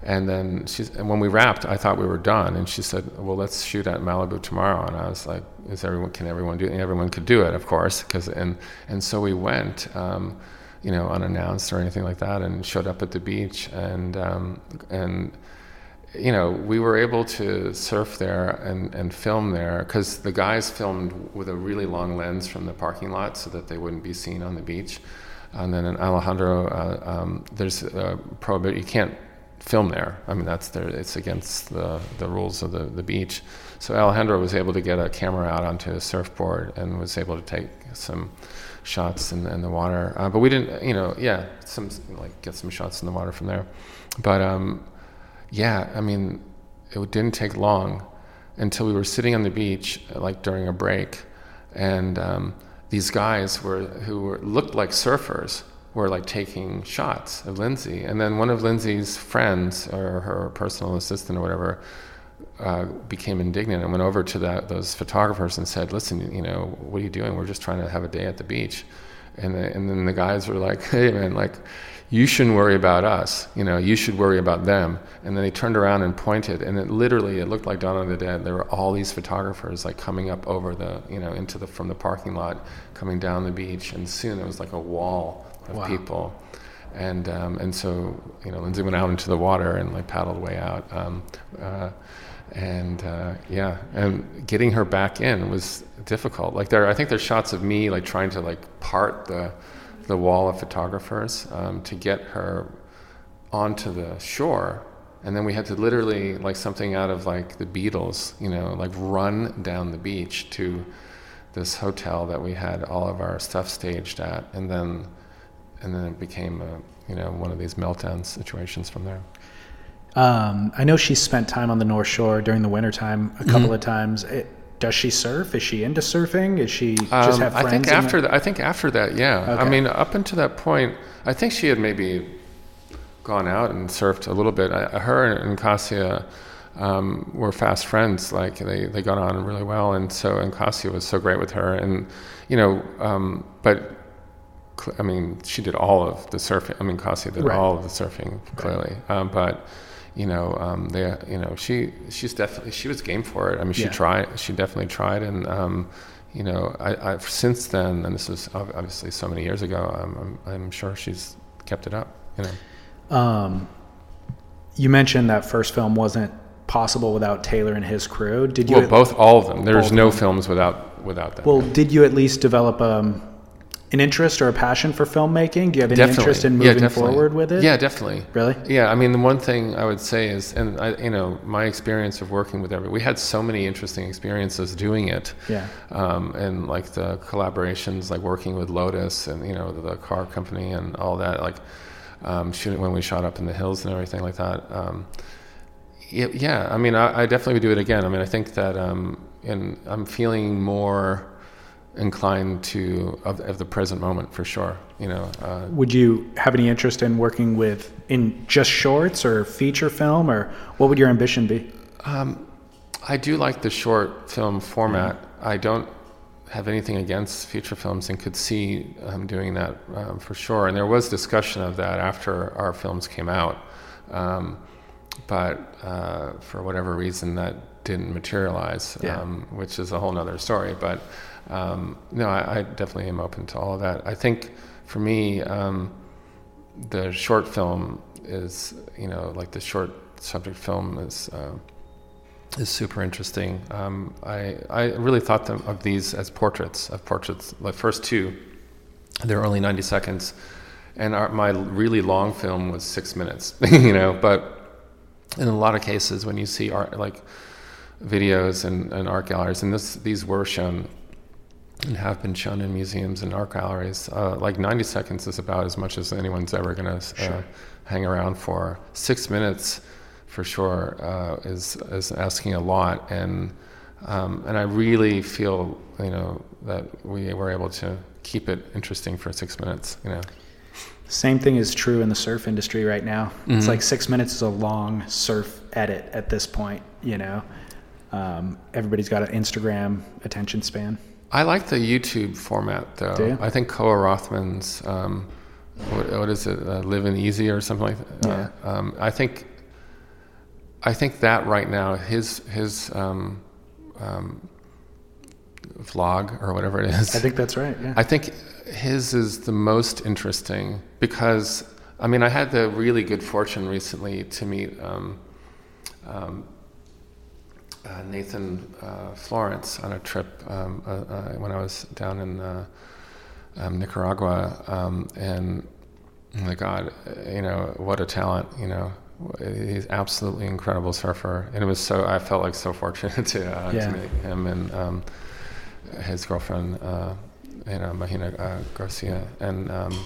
S4: And then she's and when we wrapped, I thought we were done, and she said, "Well, let's shoot at Malibu tomorrow." And I was like, "Is everyone? Can everyone do it?" And everyone could do it, of course, because and and so we went. Um, you know, unannounced or anything like that, and showed up at the beach, and um, and you know, we were able to surf there and, and film there because the guys filmed with a really long lens from the parking lot so that they wouldn't be seen on the beach. And then in Alejandro, uh, um, there's a prohibit you can't film there. I mean, that's there. It's against the, the rules of the, the beach. So Alejandro was able to get a camera out onto a surfboard and was able to take some shots in, in the water. Uh, but we didn't, you know, yeah, some like get some shots in the water from there. But um, yeah, I mean, it didn't take long until we were sitting on the beach, like during a break, and um, these guys were who were, looked like surfers were like taking shots of Lindsay, and then one of Lindsay's friends or her personal assistant or whatever uh, became indignant and went over to that, those photographers and said, "Listen, you know, what are you doing? We're just trying to have a day at the beach." And the, and then the guys were like, "Hey, man, like." You shouldn't worry about us. You know, you should worry about them. And then they turned around and pointed, and it literally it looked like Dawn of the Dead. There were all these photographers like coming up over the, you know, into the from the parking lot, coming down the beach, and soon it was like a wall of
S1: Wow.
S4: people and um, and so you know Lindsay went out into the water and like paddled way out, um, uh, and uh, yeah, and getting her back in was difficult. Like there, I think there's shots of me like trying to like part the the wall of photographers um, to get her onto the shore. And then we had to literally, like something out of like the Beatles, you know, like run down the beach to this hotel that we had all of our stuff staged at, and then and then it became a, you know one of these meltdown situations from there.
S1: Um, I know she spent time on the North Shore during the wintertime a couple of times. It, does she surf? Is she into surfing? Is she just
S4: Um,
S1: have
S4: I think after that, I think after that, yeah. I mean, up until that point, I think she had maybe gone out and surfed a little bit. I, her and Cassia um, were fast friends. Like they, they got on really well, and so and Cassia was so great with her, and you know, um, but I mean, she did all of the surfing. I mean, Cassia did
S1: Right.
S4: all of the surfing clearly, um, but you know, um, they, you know, she she's definitely she was game for it. I mean, she
S1: Yeah.
S4: tried. She definitely tried, and um, you know, I, I've since then, and this was obviously so many years ago. I'm, I'm, I'm sure she's kept it up. You know,
S1: Um, you mentioned that first film wasn't possible without Taylor and his crew. Did you?
S4: well, both all of them. There's no
S1: them.
S4: films without without them.
S1: Well, did you at least develop um, an interest or a passion for filmmaking? Do you have any interest in moving
S4: definitely.
S1: forward with it?
S4: Yeah, definitely.
S1: Really?
S4: Yeah, I mean, the one thing I would say is, and I, you know, my experience of working with every, we had so many interesting experiences doing it.
S1: Yeah.
S4: Um, and like the collaborations, like working with Lotus and you know the car company and all that, like um, shooting when we shot up in the hills and everything like that. Um, yeah, yeah, I mean, I, I definitely would do it again. I mean, I think that, um, and I'm feeling more inclined to of, of the present moment for sure. You know, uh,
S1: Would you have any interest in working with in just shorts or feature film, or what would your ambition be?
S4: I do like the short film format. I don't have anything against feature films and could see um, doing that um, for sure. And there was discussion of that after our films came out. Um, but uh, for whatever reason, that didn't materialize,
S1: Yeah.
S4: um, which is a whole nother story. But um, no, I, I definitely am open to all of that. I think for me, um, the short film is, you know, like the short subject film is. Uh, is super interesting. Um, I I really thought of these as portraits of portraits. The first two, they're only ninety seconds, and our, my really long film was six minutes. you know, but in a lot of cases, when you see art like videos and, and art galleries, and this these were shown and have been shown in museums and art galleries. Uh, like 90 seconds is about as much as anyone's ever going to uh, hang around for. Six minutes, for sure, uh, is is asking a lot, and um, and I really feel you know that we were able to keep it interesting for six minutes. You know,
S1: Same thing is true in the surf industry right now. It's like six minutes is a long surf edit at this point. You know, um, everybody's got an Instagram attention span.
S4: I like the YouTube format though.
S1: Do you?
S4: I think Koa Rothman's um, what, what is it, uh, Living Easy or something like that. Uh, um, I think I think that right now his his um, um, vlog or whatever it is.
S1: I think that's right. Yeah.
S4: I think his is the most interesting because I mean I had the really good fortune recently to meet um, um, uh, Nathan uh, Florence on a trip um, uh, uh, when I was down in uh, um, Nicaragua, um, and oh my God, you know what a talent! You know, he's absolutely incredible surfer, and it was so I felt like so fortunate to, uh,
S1: Yeah.
S4: to meet him and um, his girlfriend, uh, you know, Mahina uh, Garcia, and um,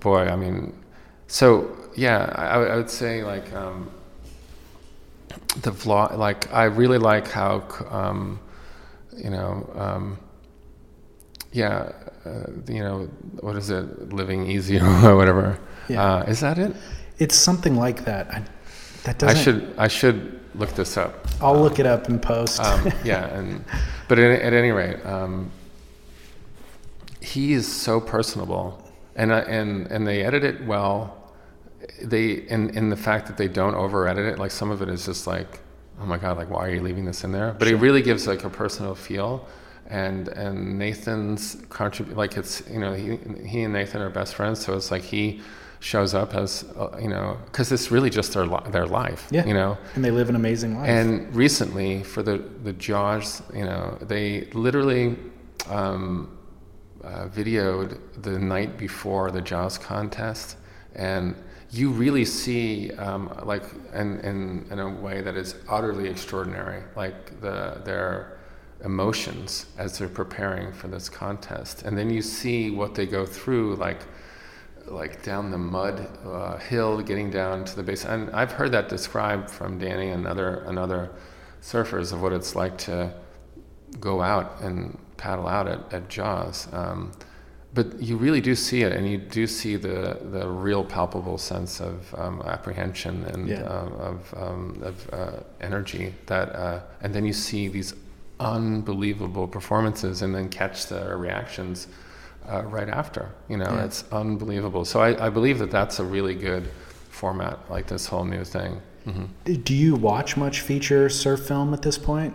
S4: boy, I mean, so yeah, I, I would say like. Um, the vlog like i really like how um, you know um, yeah uh, you know what is it living easy or whatever
S1: Yeah.
S4: uh, is that it
S1: it's something like that. I, that doesn't.
S4: i should i should look this up
S1: I'll look it up and post.
S4: um, yeah and but at, at any rate um, he is so personable and I and and they edit it well they in in the fact that they don't over edit it like some of it is just like oh my god like why are you leaving this in there? But it really gives like a personal feel. And and Nathan's contribute like it's you know he he and Nathan are best friends so it's like he shows up as uh, you know because it's really just their li- their life
S1: yeah.
S4: you know?
S1: And they live an amazing life.
S4: and recently, for the the Jaws, you know, they literally um, uh, videoed the night before the Jaws contest, and you really see, um, like, in, in in a way that is utterly extraordinary, like the their emotions as they're preparing for this contest, and then you see what they go through, like like down the mud uh, hill, getting down to the base. And I've heard that described from Danny and other and other surfers of what it's like to go out and paddle out at, at Jaws. Um, but you really do see it, and you do see the the real palpable sense of um, apprehension and
S1: Yeah.
S4: um, of um, of uh, energy that, uh, and then you see these unbelievable performances, and then catch the reactions uh, right after. You know,
S1: Yeah.
S4: it's unbelievable. So I, I believe that that's a really good format, like this whole new thing. hmm
S1: Do you watch much feature surf film at this point?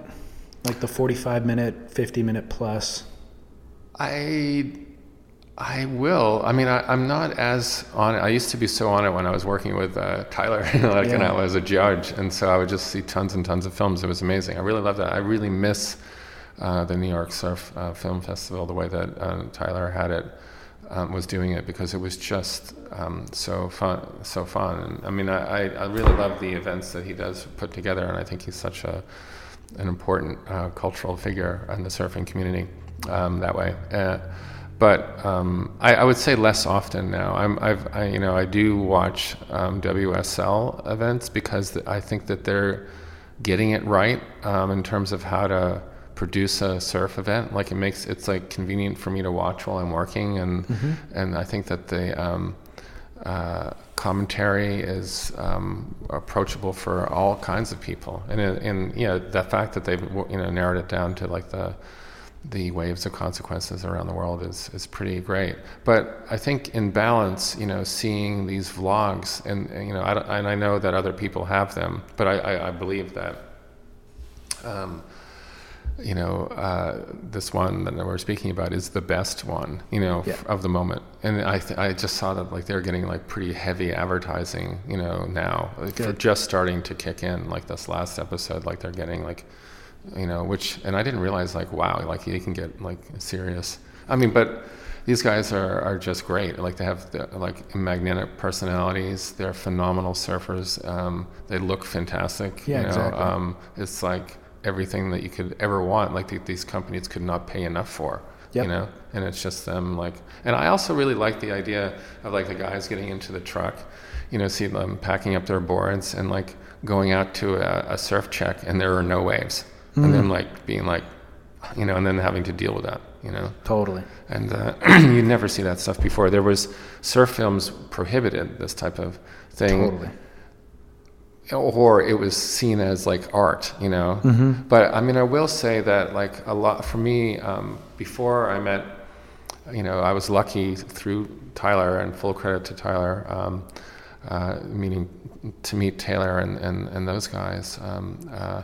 S1: Like the 45 minute, 50 minute plus?
S4: I I will. I mean, I, I'm not as on it. I used to be so on it when I was working with uh, Tyler, like, and
S1: Yeah.
S4: I was a judge, and so I would just see tons and tons of films. It was amazing. I really love that. I really miss uh, the New York Surf uh, Film Festival, the way that uh, Tyler had it, um, was doing it, because it was just um, so fun, so fun. And I mean, I, I, really love the events that he does put together, and I think he's such a an important uh, cultural figure in the surfing community um, that way. But um, I, I would say less often now. I'm, I've, I, you know, I do watch um, WSL events because I think that they're getting it right um, in terms of how to produce a surf event. Like it makes it's like convenient for me to watch while I'm working, and and I think that the um, uh, commentary is um, approachable for all kinds of people, and and you know the fact that they've you know narrowed it down to like the the waves of consequences around the world is is pretty great. But I think in balance, you know, seeing these vlogs and, and, you know, I and I know that other people have them, but I, I, I believe that. Um, you know, uh, this one that we're speaking about is the best one, you know,
S1: Yeah.
S4: f- of the moment. And I, th- I just saw that like they're getting like pretty heavy advertising, you know, now like, for just starting to kick in. Like this last episode, like they're getting like, you know, which, and I didn't realize like, wow, like you can get like serious. I mean, but these guys are, are just great. Like they have the, like magnetic personalities. They're phenomenal surfers. Um, they look fantastic.
S1: Yeah,
S4: you know?
S1: exactly.
S4: Um, it's like everything that you could ever want. Like th- these companies could not pay enough for.
S1: Yep.
S4: You know, and it's just them like. And I also really like the idea of like the guys getting into the truck. You know, see them packing up their boards and like going out to a, a surf check, and there are no waves, and then like being like, you know, and then having to deal with that. You know
S1: Totally.
S4: and uh, you never see that stuff before. There was surf films prohibited this type of thing,
S1: Totally.
S4: or it was seen as like art, you know. But I mean, I will say that like a lot for me um, before I met, you know, I was lucky through Tyler, and full credit to Tyler, um, uh, meaning to meet Taylor and and, and those guys. Um, uh,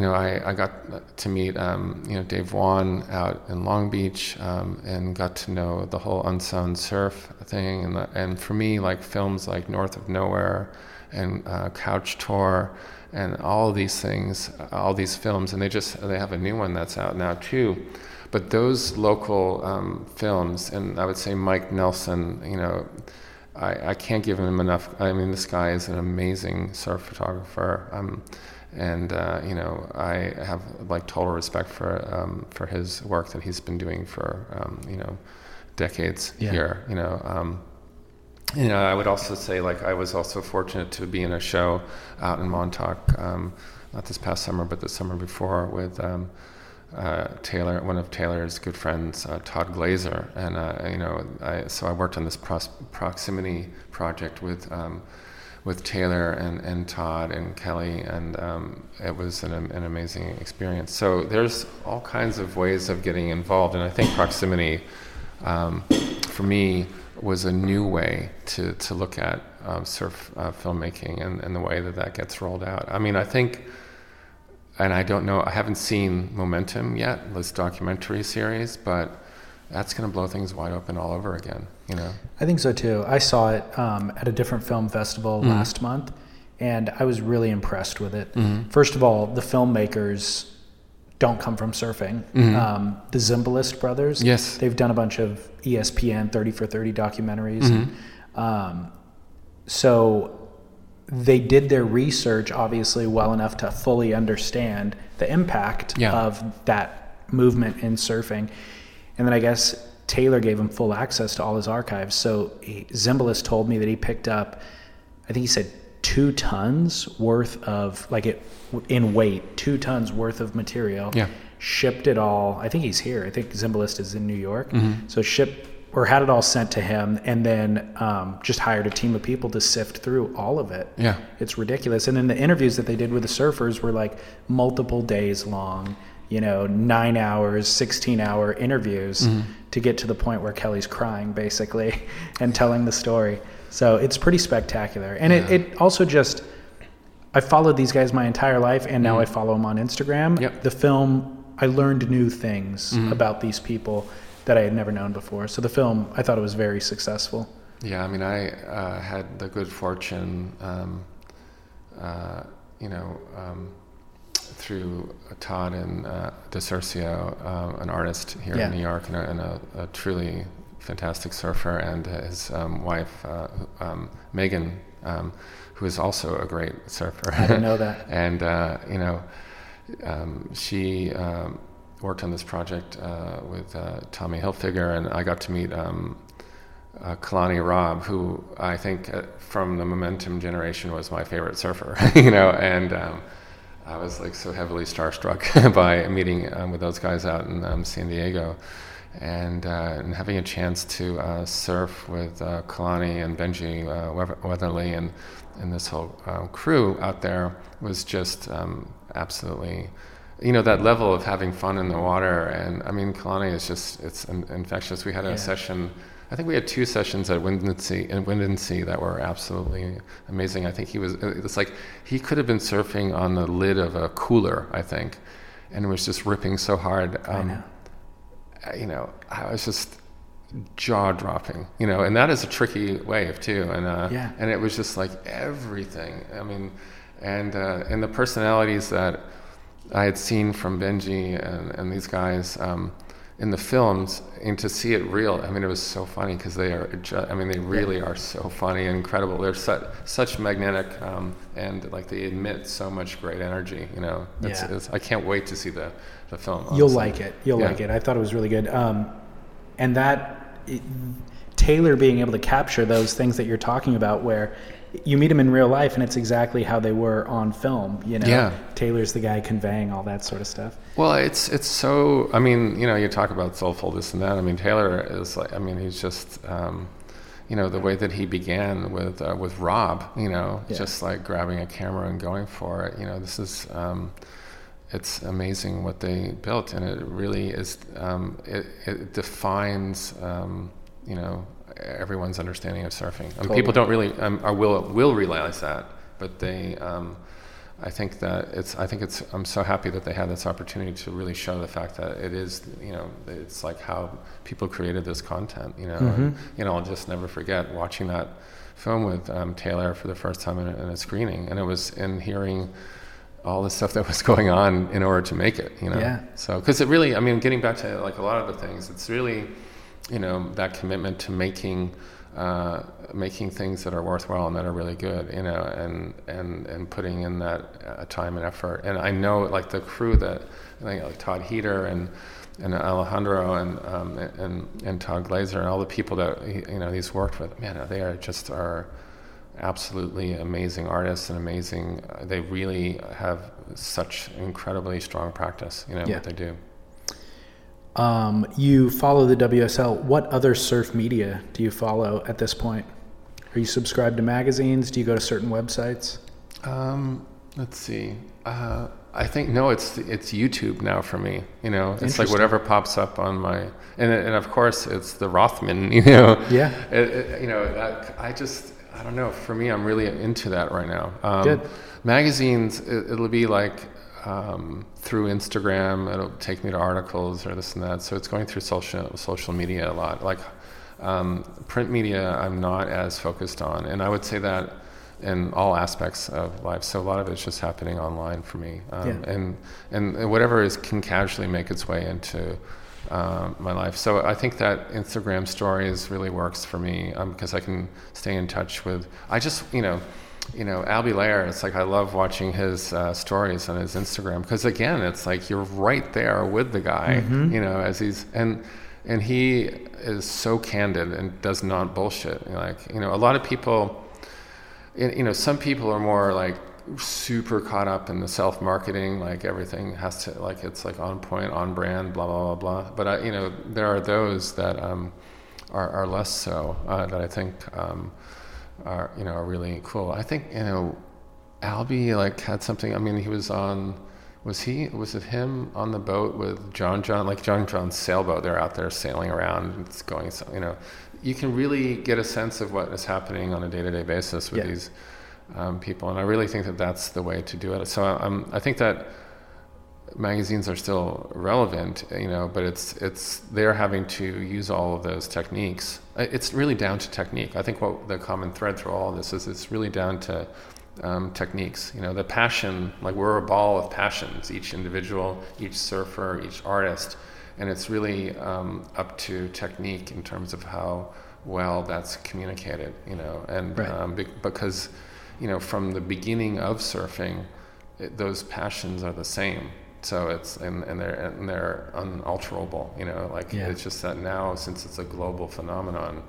S4: you know, I, I got to meet, um, you know, Dave Wan out in Long Beach um, and got to know the whole Unsound Surf thing. And, the, and for me, like films like North of Nowhere and uh, Couch Tour and all these things, all these films, and they just, they have a new one that's out now too. But those local um, films, and I would say Mike Nelson, you know, I, I can't give him enough. I mean, this guy is an amazing surf photographer. Um, and uh, you know I have like total respect for um, for his work that he's been doing for um, you know decades
S1: Yeah.
S4: here. You know, um, you know I would also say like I was also fortunate to be in a show out in Montauk, um, not this past summer but the summer before with. Um, uh, Taylor, one of Taylor's good friends, uh, Todd Glaser, and uh, you know, I, so I worked on this pros- proximity project with um, with Taylor and, and Todd and Kelly, and um, it was an, an amazing experience. So there's all kinds of ways of getting involved, and I think proximity, um, for me, was a new way to, to look at um, surf uh, filmmaking and, and the way that that gets rolled out. I mean, I think, and I don't know, I haven't seen Momentum yet, this documentary series, but that's going to blow things wide open all over again, you know?
S1: I think so too. I saw it um, at a different film festival last month, and I was really impressed with it. First of all, the filmmakers don't come from surfing. Um, the Zimbalist brothers,
S4: Yes.
S1: they've done a bunch of ESPN 30 for 30 documentaries. And, um, so they did their research, obviously, well enough to fully understand the impact
S4: Yeah.
S1: of that movement in surfing. And then I guess Taylor gave him full access to all his archives. So he, Zimbalist told me that he picked up, I think he said two tons worth of, like it in weight, two tons worth of material.
S4: Yeah.
S1: Shipped it all. I think he's here. I think Zimbalist is in New York. So shipped or had it all sent to him and then um, just hired a team of people to sift through all of it.
S4: Yeah.
S1: It's ridiculous. And then the interviews that they did with the surfers were like multiple days long, you know, nine hours, 16 hour interviews
S4: Mm-hmm.
S1: to get to the point where Kelly's crying basically and telling the story. So it's pretty spectacular. And it, it also just, I followed these guys my entire life and now I follow them on Instagram.
S4: Mm-hmm. Yep. Mm-hmm.
S1: The film, I learned new things about these people that I had never known before. So the film, I thought it was very successful.
S4: Yeah, I mean, I uh, had the good fortune, um, uh, you know, um, through Todd and uh, DiCiurcio, um, an artist here
S1: Yeah.
S4: in New York and, a, and a, a truly fantastic surfer, and his um, wife, uh, um, Megan, um, who is also a great surfer.
S1: I didn't know that.
S4: and, uh, you know, um, she um, worked on this project uh, with uh, Tommy Hilfiger, and I got to meet um, uh, Kalani Robb, who I think uh, from the Momentum generation was my favorite surfer, you know, and um, I was like so heavily starstruck by meeting um, with those guys out in um, San Diego. And, uh, and having a chance to uh, surf with uh, Kalani and Benji uh, Weatherly and, and this whole um, crew out there was just um, absolutely you know that level of having fun in the water and i mean kalani is just it's in- infectious we had a
S1: Yeah.
S4: session i think we had two sessions at Windansea in Windansea that were absolutely amazing i think he was it's like he could have been surfing on the lid of a cooler i think and it was just ripping so hard um,
S1: know.
S4: uh, you know i was just jaw dropping you know and that is a tricky wave too and uh,
S1: Yeah.
S4: and it was just like everything i mean and uh, and the personalities that I had seen from Benji and, and these guys um, in the films, and to see it real, I mean, it was so funny because they are, I mean, they really are so funny and incredible. They're such, such magnetic um, and like they emit so much great energy, you know. It's,
S1: Yeah.
S4: it's, I can't wait to see the, the film.
S1: You'll like it. You'll
S4: Yeah.
S1: like it. I thought it was really good. Um, and that it, Taylor being able to capture those things that you're talking about, where you meet them in real life and it's exactly how they were on film. You know,
S4: Yeah.
S1: Taylor's the guy conveying all that sort of stuff.
S4: Well, it's it's so. I mean, you know, you talk about soulful this and that. I mean, Taylor is like. I mean, he's just. Um, you know, the way that he began with uh, with Rob. You know,
S1: Yeah.
S4: just like grabbing a camera and going for it. You know, this is. Um, it's amazing what they built, and it really is. Um, it, it defines. Um, you know, everyone's understanding of surfing. And
S1: Totally.
S4: people don't really um, will will realize that, but they. I think that it's. I think it's. I'm so happy that they had this opportunity to really show the fact that it is. You know, it's like how people created this content. You know, and, you know, I'll just never forget watching that film with um, Taylor for the first time in a, in a screening, and it was in hearing all the stuff that was going on in order to make it. You know,
S1: Yeah.
S4: so because it really. I mean, getting back to like a lot of the things, it's really, you know, that commitment to making uh, making things that are worthwhile and that are really good, you know, and and and putting in that uh, time and effort. And I know, like the crew that I like Todd Heater and and Alejandro and um, and and Todd Glaser and all the people that you know he's worked with, man, they are just are absolutely amazing artists and amazing. Uh, they really have such incredibly strong practice, you know,
S1: Yeah.
S4: what they do.
S1: Um, you follow the WSL. What other surf media do you follow at this point? Are you subscribed to magazines? Do you go to certain websites?
S4: Um, let's see. Uh, I think no, it's it's YouTube now for me. You know, it's like whatever pops up on my, and and of course it's the Rothman. You know,
S1: Yeah.
S4: It, it, you know, that, I just I don't know. For me, I'm really into that right now. Um,
S1: Good.
S4: Magazines, it, it'll be like um, through Instagram. It'll take me to articles or this and that. So it's going through social social media a lot. Like um, print media, I'm not as focused on, and I would say that in all aspects of life. So a lot of it's just happening online for me, um,
S1: Yeah.
S4: and and whatever is can casually make its way into um, my life. So I think that Instagram stories really works for me because I can stay in touch with. I just you know. You know, Albee Layer, it's like I love watching his uh, stories on his Instagram because again, it's like you're right there with the guy, you know, as he's and and he is so candid and does not bullshit. Like you know, a lot of people, you you know, some people are more like super caught up in the self marketing, like everything has to like it's like on point, on brand, blah blah blah blah. But I, you know, there are those that um, are, are less so uh, that I think um, are you know are really cool. I think you know Albee like had something. I mean, he was on. Was he? Was it him on the boat with John John? Like John John's sailboat. They're out there sailing around. It's going. So, you know, you can really get a sense of what is happening on a day-to-day basis with
S1: Yeah.
S4: these um, people, and I really think that that's the way to do it. So um, I think that magazines are still relevant, you know, but it's it's they're having to use all of those techniques. It's really down to technique. I think what the common thread through all of this is it's really down to um, techniques. You know, the passion, like we're a ball of passions, each individual, each surfer, each artist, and it's really um, up to technique in terms of how well that's communicated. You know, and
S1: Right.
S4: um, be- because you know from the beginning of surfing, it, those passions are the same. So it's and, and they're and they're unalterable. You know, like
S1: Yeah.
S4: it's just that now since it's a global phenomenon,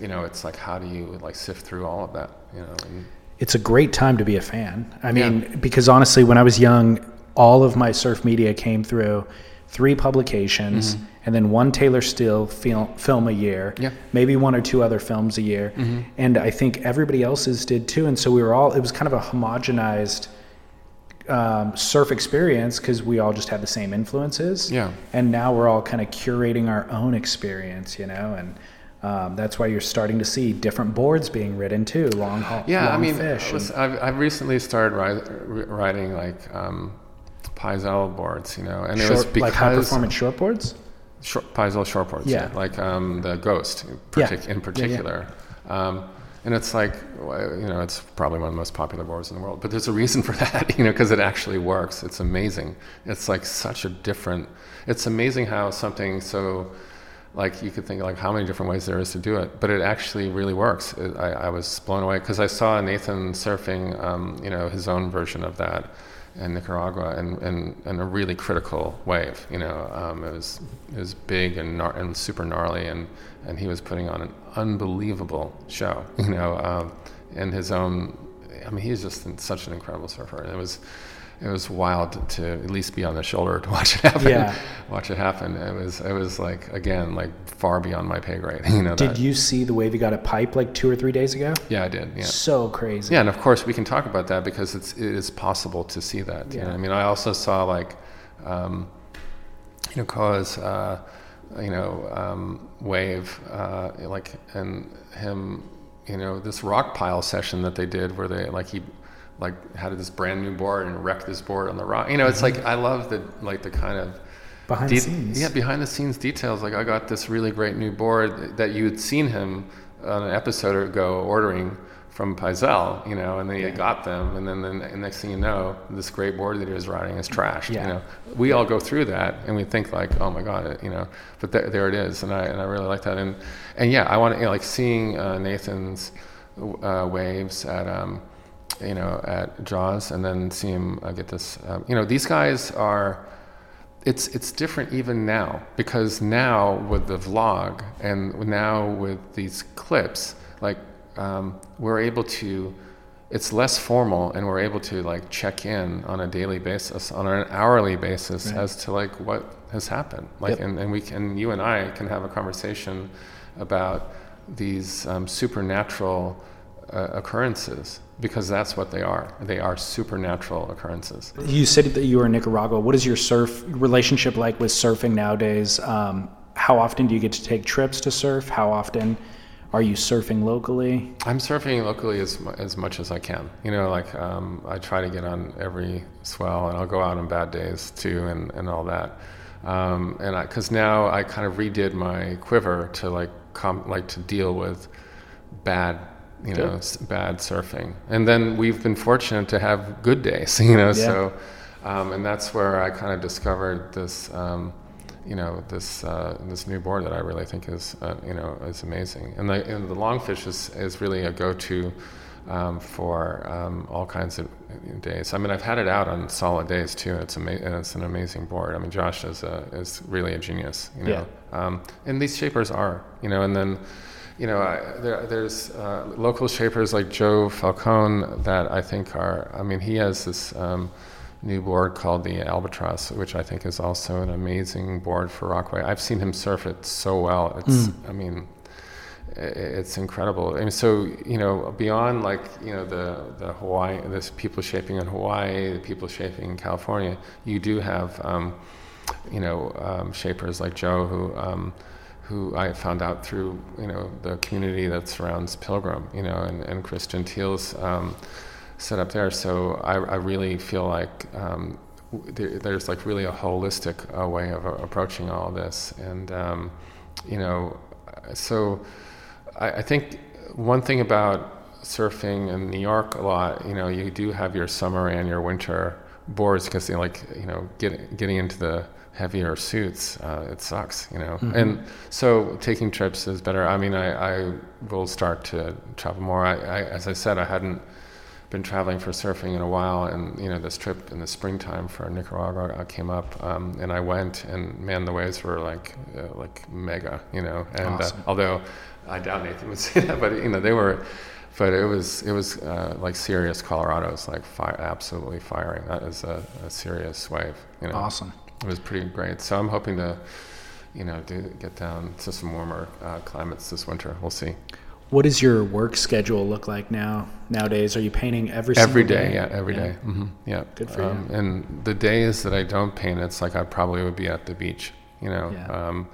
S4: you know, it's like how do you like sift through all of that? You know, and,
S1: it's a great time to be a fan. I mean,
S4: Yeah.
S1: because honestly, when I was young, all of my surf media came through three publications and then one Taylor Steele film, film a year,
S4: Mm-hmm. Yeah.
S1: maybe one or two other films a year.
S4: Mm-hmm.
S1: And I think everybody else's did too. And so we were all, it was kind of a homogenized um, surf experience because we all just had the same influences.
S4: Yeah.
S1: And now we're all kind of curating our own experience, you know, and um, that's why you're starting to see different boards being ridden too, long haul,
S4: yeah,
S1: long
S4: I mean,
S1: fish.
S4: listen, I've, I've recently started ri- riding like um, boards, you know, and it
S1: short,
S4: was because
S1: like high performance short shortboards.
S4: short, Pyzel shortboards,
S1: Yeah.
S4: like um, the Ghost in,
S1: Yeah.
S4: partic-
S1: Yeah, yeah.
S4: in particular. Um, and it's like, you know, it's probably one of the most popular boards in the world. But there's a reason for that, you know, because it actually works. It's amazing. It's like such a different. It's amazing how something so, like you could think like how many different ways there is to do it, but it actually really works. It, I, I was blown away because I saw Nathan surfing, um, you know, his own version of that in Nicaragua, and and, and a really critical wave. You know, um, it was it was big and gnar- and super gnarly, and and he was putting on an unbelievable show. You know, um, in his own. I mean, he's just such an incredible surfer, and it was. It was wild to at least be on the shoulder to watch it happen.
S1: Yeah.
S4: watch it happen. It was it was like again like far beyond my pay grade. You know.
S1: Did
S4: that.
S1: you see the wave he got at Pipe like two or three days ago?
S4: Yeah, I did. Yeah.
S1: So crazy.
S4: Yeah, and of course we can talk about that because it's it is possible to see that. You know?
S1: Yeah.
S4: I mean, I also saw like, um, you know, cause uh, you know, um, wave uh, like and him, you know, this rock pile session that they did where they like he like how had this brand new board and wrecked this board on the rock. You know, it's like I love the like the kind of
S1: Behind
S4: de-
S1: the scenes.
S4: Yeah, behind the scenes details. Like I got this really great new board that you had seen him on an episode ago ordering from Pyzel, you know, and then he got them, and then the next thing you know, this great board that he was riding is trashed.
S1: Yeah.
S4: You know, we all go through that, and we think like, oh my god, you know, but there, there it is, and I and I really like that, and and yeah, I want to you know, like seeing uh, Nathan's uh, waves at. Um, you know, at Jaws, and then see him uh, get this. Um, you know, these guys are. It's it's different even now because now with the vlog and now with these clips, like um, we're able to. It's less formal, and we're able to like check in on a daily basis, on an hourly basis,
S1: Right.
S4: as to like what has happened. Like,
S1: Yep.
S4: and, and we can, you and I can have a conversation about these um, supernatural uh, occurrences because that's what they are. They are supernatural occurrences.
S1: You said that you were in Nicaragua. What is your surf relationship like with surfing nowadays? Um, how often do you get to take trips to surf? How often are you surfing locally?
S4: I'm surfing locally as as much as I can. You know, like um, I try to get on every swell, and I'll go out on bad days too, and, and all that. Um, and because now I kind of redid my quiver to like com- like to deal with bad, you know, bad surfing. And then we've been fortunate to have good days. You know, so um, and that's where I kind of discovered this. Um, you know this uh, this new board that I really think is uh, you know is amazing, and the and the longfish is is really a go-to um, for um, all kinds of days. I mean, I've had it out on solid days too. It's ama- and it's an amazing board. I mean, Josh is a, is really a genius. You know, um, and these shapers are you know, and then. You know, I, there, there's uh, local shapers like Joe Falcone that I think are. I mean, he has this um, new board called the Albatross, which I think is also an amazing board for Rockaway. I've seen him surf it so well. It's, I mean, it's incredible. And so you know, beyond like you know the the Hawaii, this people shaping in Hawaii, the people shaping in California, you do have um, you know um, shapers like Joe who. Um, who I found out through, you know, the community that surrounds Pilgrim, you know, and, and Chris Gentile's um, set up there. So I, I really feel like um, there, there's like really a holistic uh, way of uh, approaching all this, and um, you know, so I, I think one thing about surfing in New York a lot, you know, you do have your summer and your winter boards because they like, you know, get, getting into the heavier suits, uh, it sucks, you know. Mm-hmm. And so taking trips is better. I mean, I, I will start to travel more. I, I, as I said, I hadn't been traveling for surfing in a while, and you know, this trip in the springtime for Nicaragua came up, um, and I went, and man, the waves were like, uh, like mega, you know. And uh, awesome. uh, although I doubt Nathan would say that, but you know, they were. But it was it was uh, like serious Colorado's like fire, absolutely firing. That is a, a, serious wave. You know,
S1: awesome.
S4: It was pretty great. So I'm hoping to, you know, do, get down to some warmer uh, climates this winter. We'll see.
S1: What does your work schedule look like now nowadays? Are you painting every
S4: every
S1: day?
S4: day? Yeah, every yeah. day. Mm-hmm. Yeah,
S1: good for um,
S4: you. And the days that I don't paint, it's like I probably would be at the beach. You know,
S1: yeah.
S4: Um,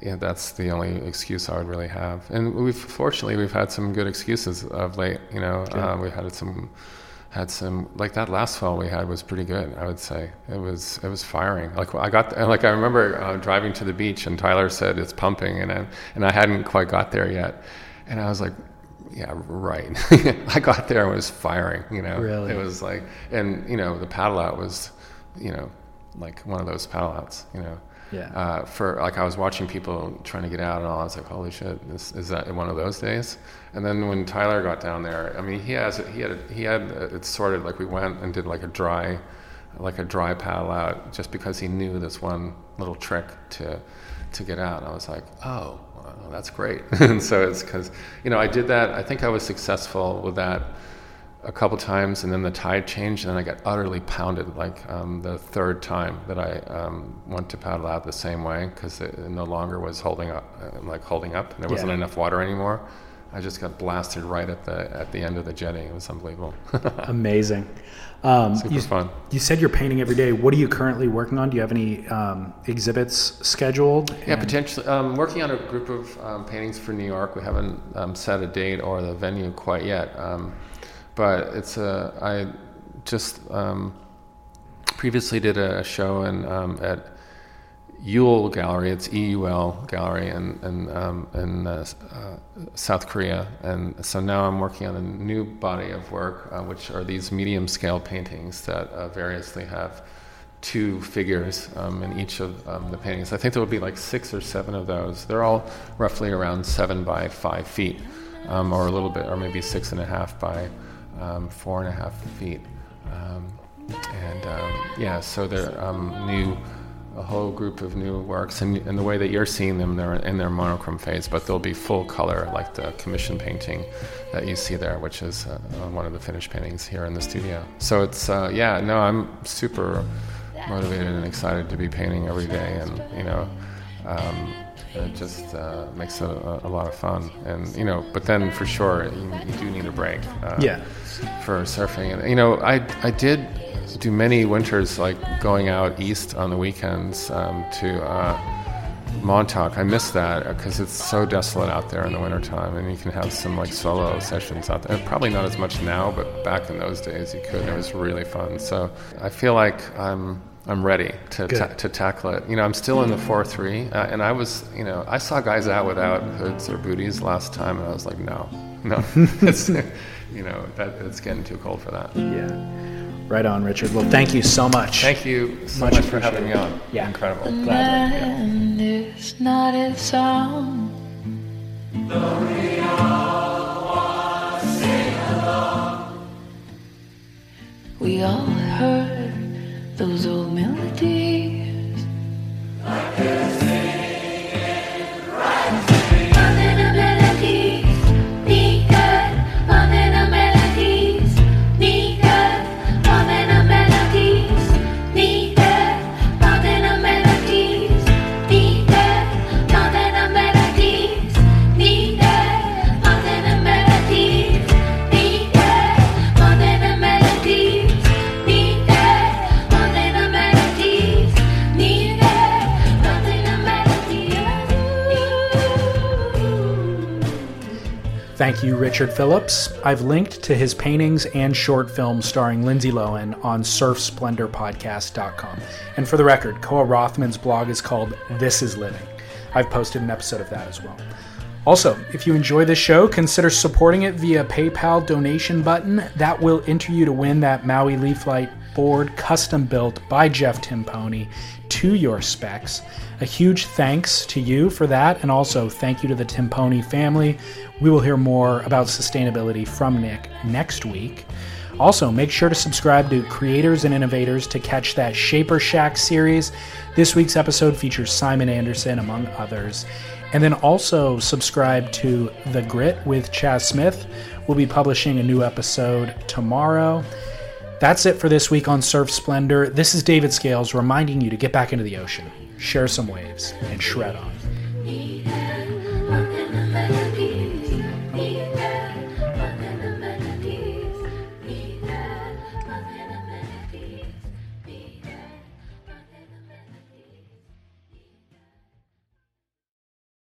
S4: yeah, that's the only excuse I would really have. And we've fortunately we've had some good excuses of late. You know, um, we had some had some like that last fall we had was pretty good. I would say it was it was firing. Like I got like I remember uh, driving to the beach and Tyler said it's pumping and I, and I hadn't quite got there yet, and I was like. Yeah, right. I got there and it was firing, you know.
S1: Really?
S4: It was like, and you know, the paddle out was, you know, like one of those paddle outs, you know.
S1: Yeah.
S4: Uh, for like I was watching people trying to get out and all. I was like, holy shit, this, is that one of those days? And then when Tyler got down there, I mean, he has he had he had it sorted. Like we went and did like a dry, like a dry paddle out, just because he knew this one little trick to to get out. And I was like, oh, that's great. and so it's because you know I did that. I think I was successful with that a couple times, and then the tide changed, and I got utterly pounded. Like um, the third time that I um, went to paddle out the same way because it no longer was holding up, uh, like holding up, and there wasn't
S1: yeah.
S4: enough water anymore. I just got blasted right at the at the end of the jetty. It was unbelievable.
S1: Amazing. Um,
S4: Super
S1: you,
S4: fun.
S1: You said you're painting every day. What are you currently working on? Do you have any um, exhibits scheduled?
S4: Yeah, potentially. Um, working on a group of um, paintings for New York. We haven't um, set a date or the venue quite yet. But it's a I just um, previously did a show in um, at Eul Gallery. It's EUL Gallery in in, um, in uh, uh, South Korea, and so now I'm working on a new body of work, uh, which are these medium scale paintings that uh, variously have two figures um, in each of um, the paintings. I think there will be like six or seven of those. They're all roughly around seven by five feet, um, or a little bit, or maybe six and a half by um, four and a half feet. Um, and um, yeah, so they're um, new, a whole group of new works. And, and the way that you're seeing them, they're in their monochrome phase, but they'll be full color, like the commission painting that you see there, which is uh, one of the finished paintings here in the studio. So it's, uh, yeah, no, I'm super motivated and excited to be painting every day. And, you know, um, it just uh, makes a, a, lot of fun. And you know, but then for sure you, you do need a break. Uh,
S1: yeah.
S4: For surfing, and you know, I I did do many winters like going out east on the weekends um, to. Uh, Montauk, I miss that because it's so desolate out there in the wintertime, and you can have some like solo sessions out there. Probably not as much now, but back in those days you could. It was really fun. So I feel like I'm I'm ready to, ta- to tackle it. You know, I'm still in the 4 3, uh, and I was, you know, I saw guys out without hoods or booties last time, and I was like, no, no. it's, you know, that, it's getting too cold for that.
S1: Yeah. Right on, Richard. Well, thank you so much.
S4: Thank you so much, much for having me on.
S1: Yeah.
S4: Incredible.
S1: Gladly.
S6: Yeah. It's not a song. We all heard those old melodies.
S1: Thank you, Richard Phillips. I've linked to his paintings and short films starring Lindsay Lohan on surfsplendorpodcast.com. And for the record, Koa Rothman's blog is called This Is Living. I've posted an episode of that as well. Also, if you enjoy this show, consider supporting it via PayPal donation button. That will enter you to win that Maui Leaf Light board custom built by Jeff Timpone to your specs. A huge thanks to you for that, and also thank you to the Timpone family. We will hear more about sustainability from Nick next week. Also, make sure to subscribe to Creators and Innovators to catch that Shaper Shack series. This week's episode features Simon Anderson, among others. And then also subscribe to The Grit with Chas Smith. We'll be publishing a new episode tomorrow. That's it for this week on Surf Splendor. This is David Scales reminding you to get back into the ocean, share some waves, and shred on.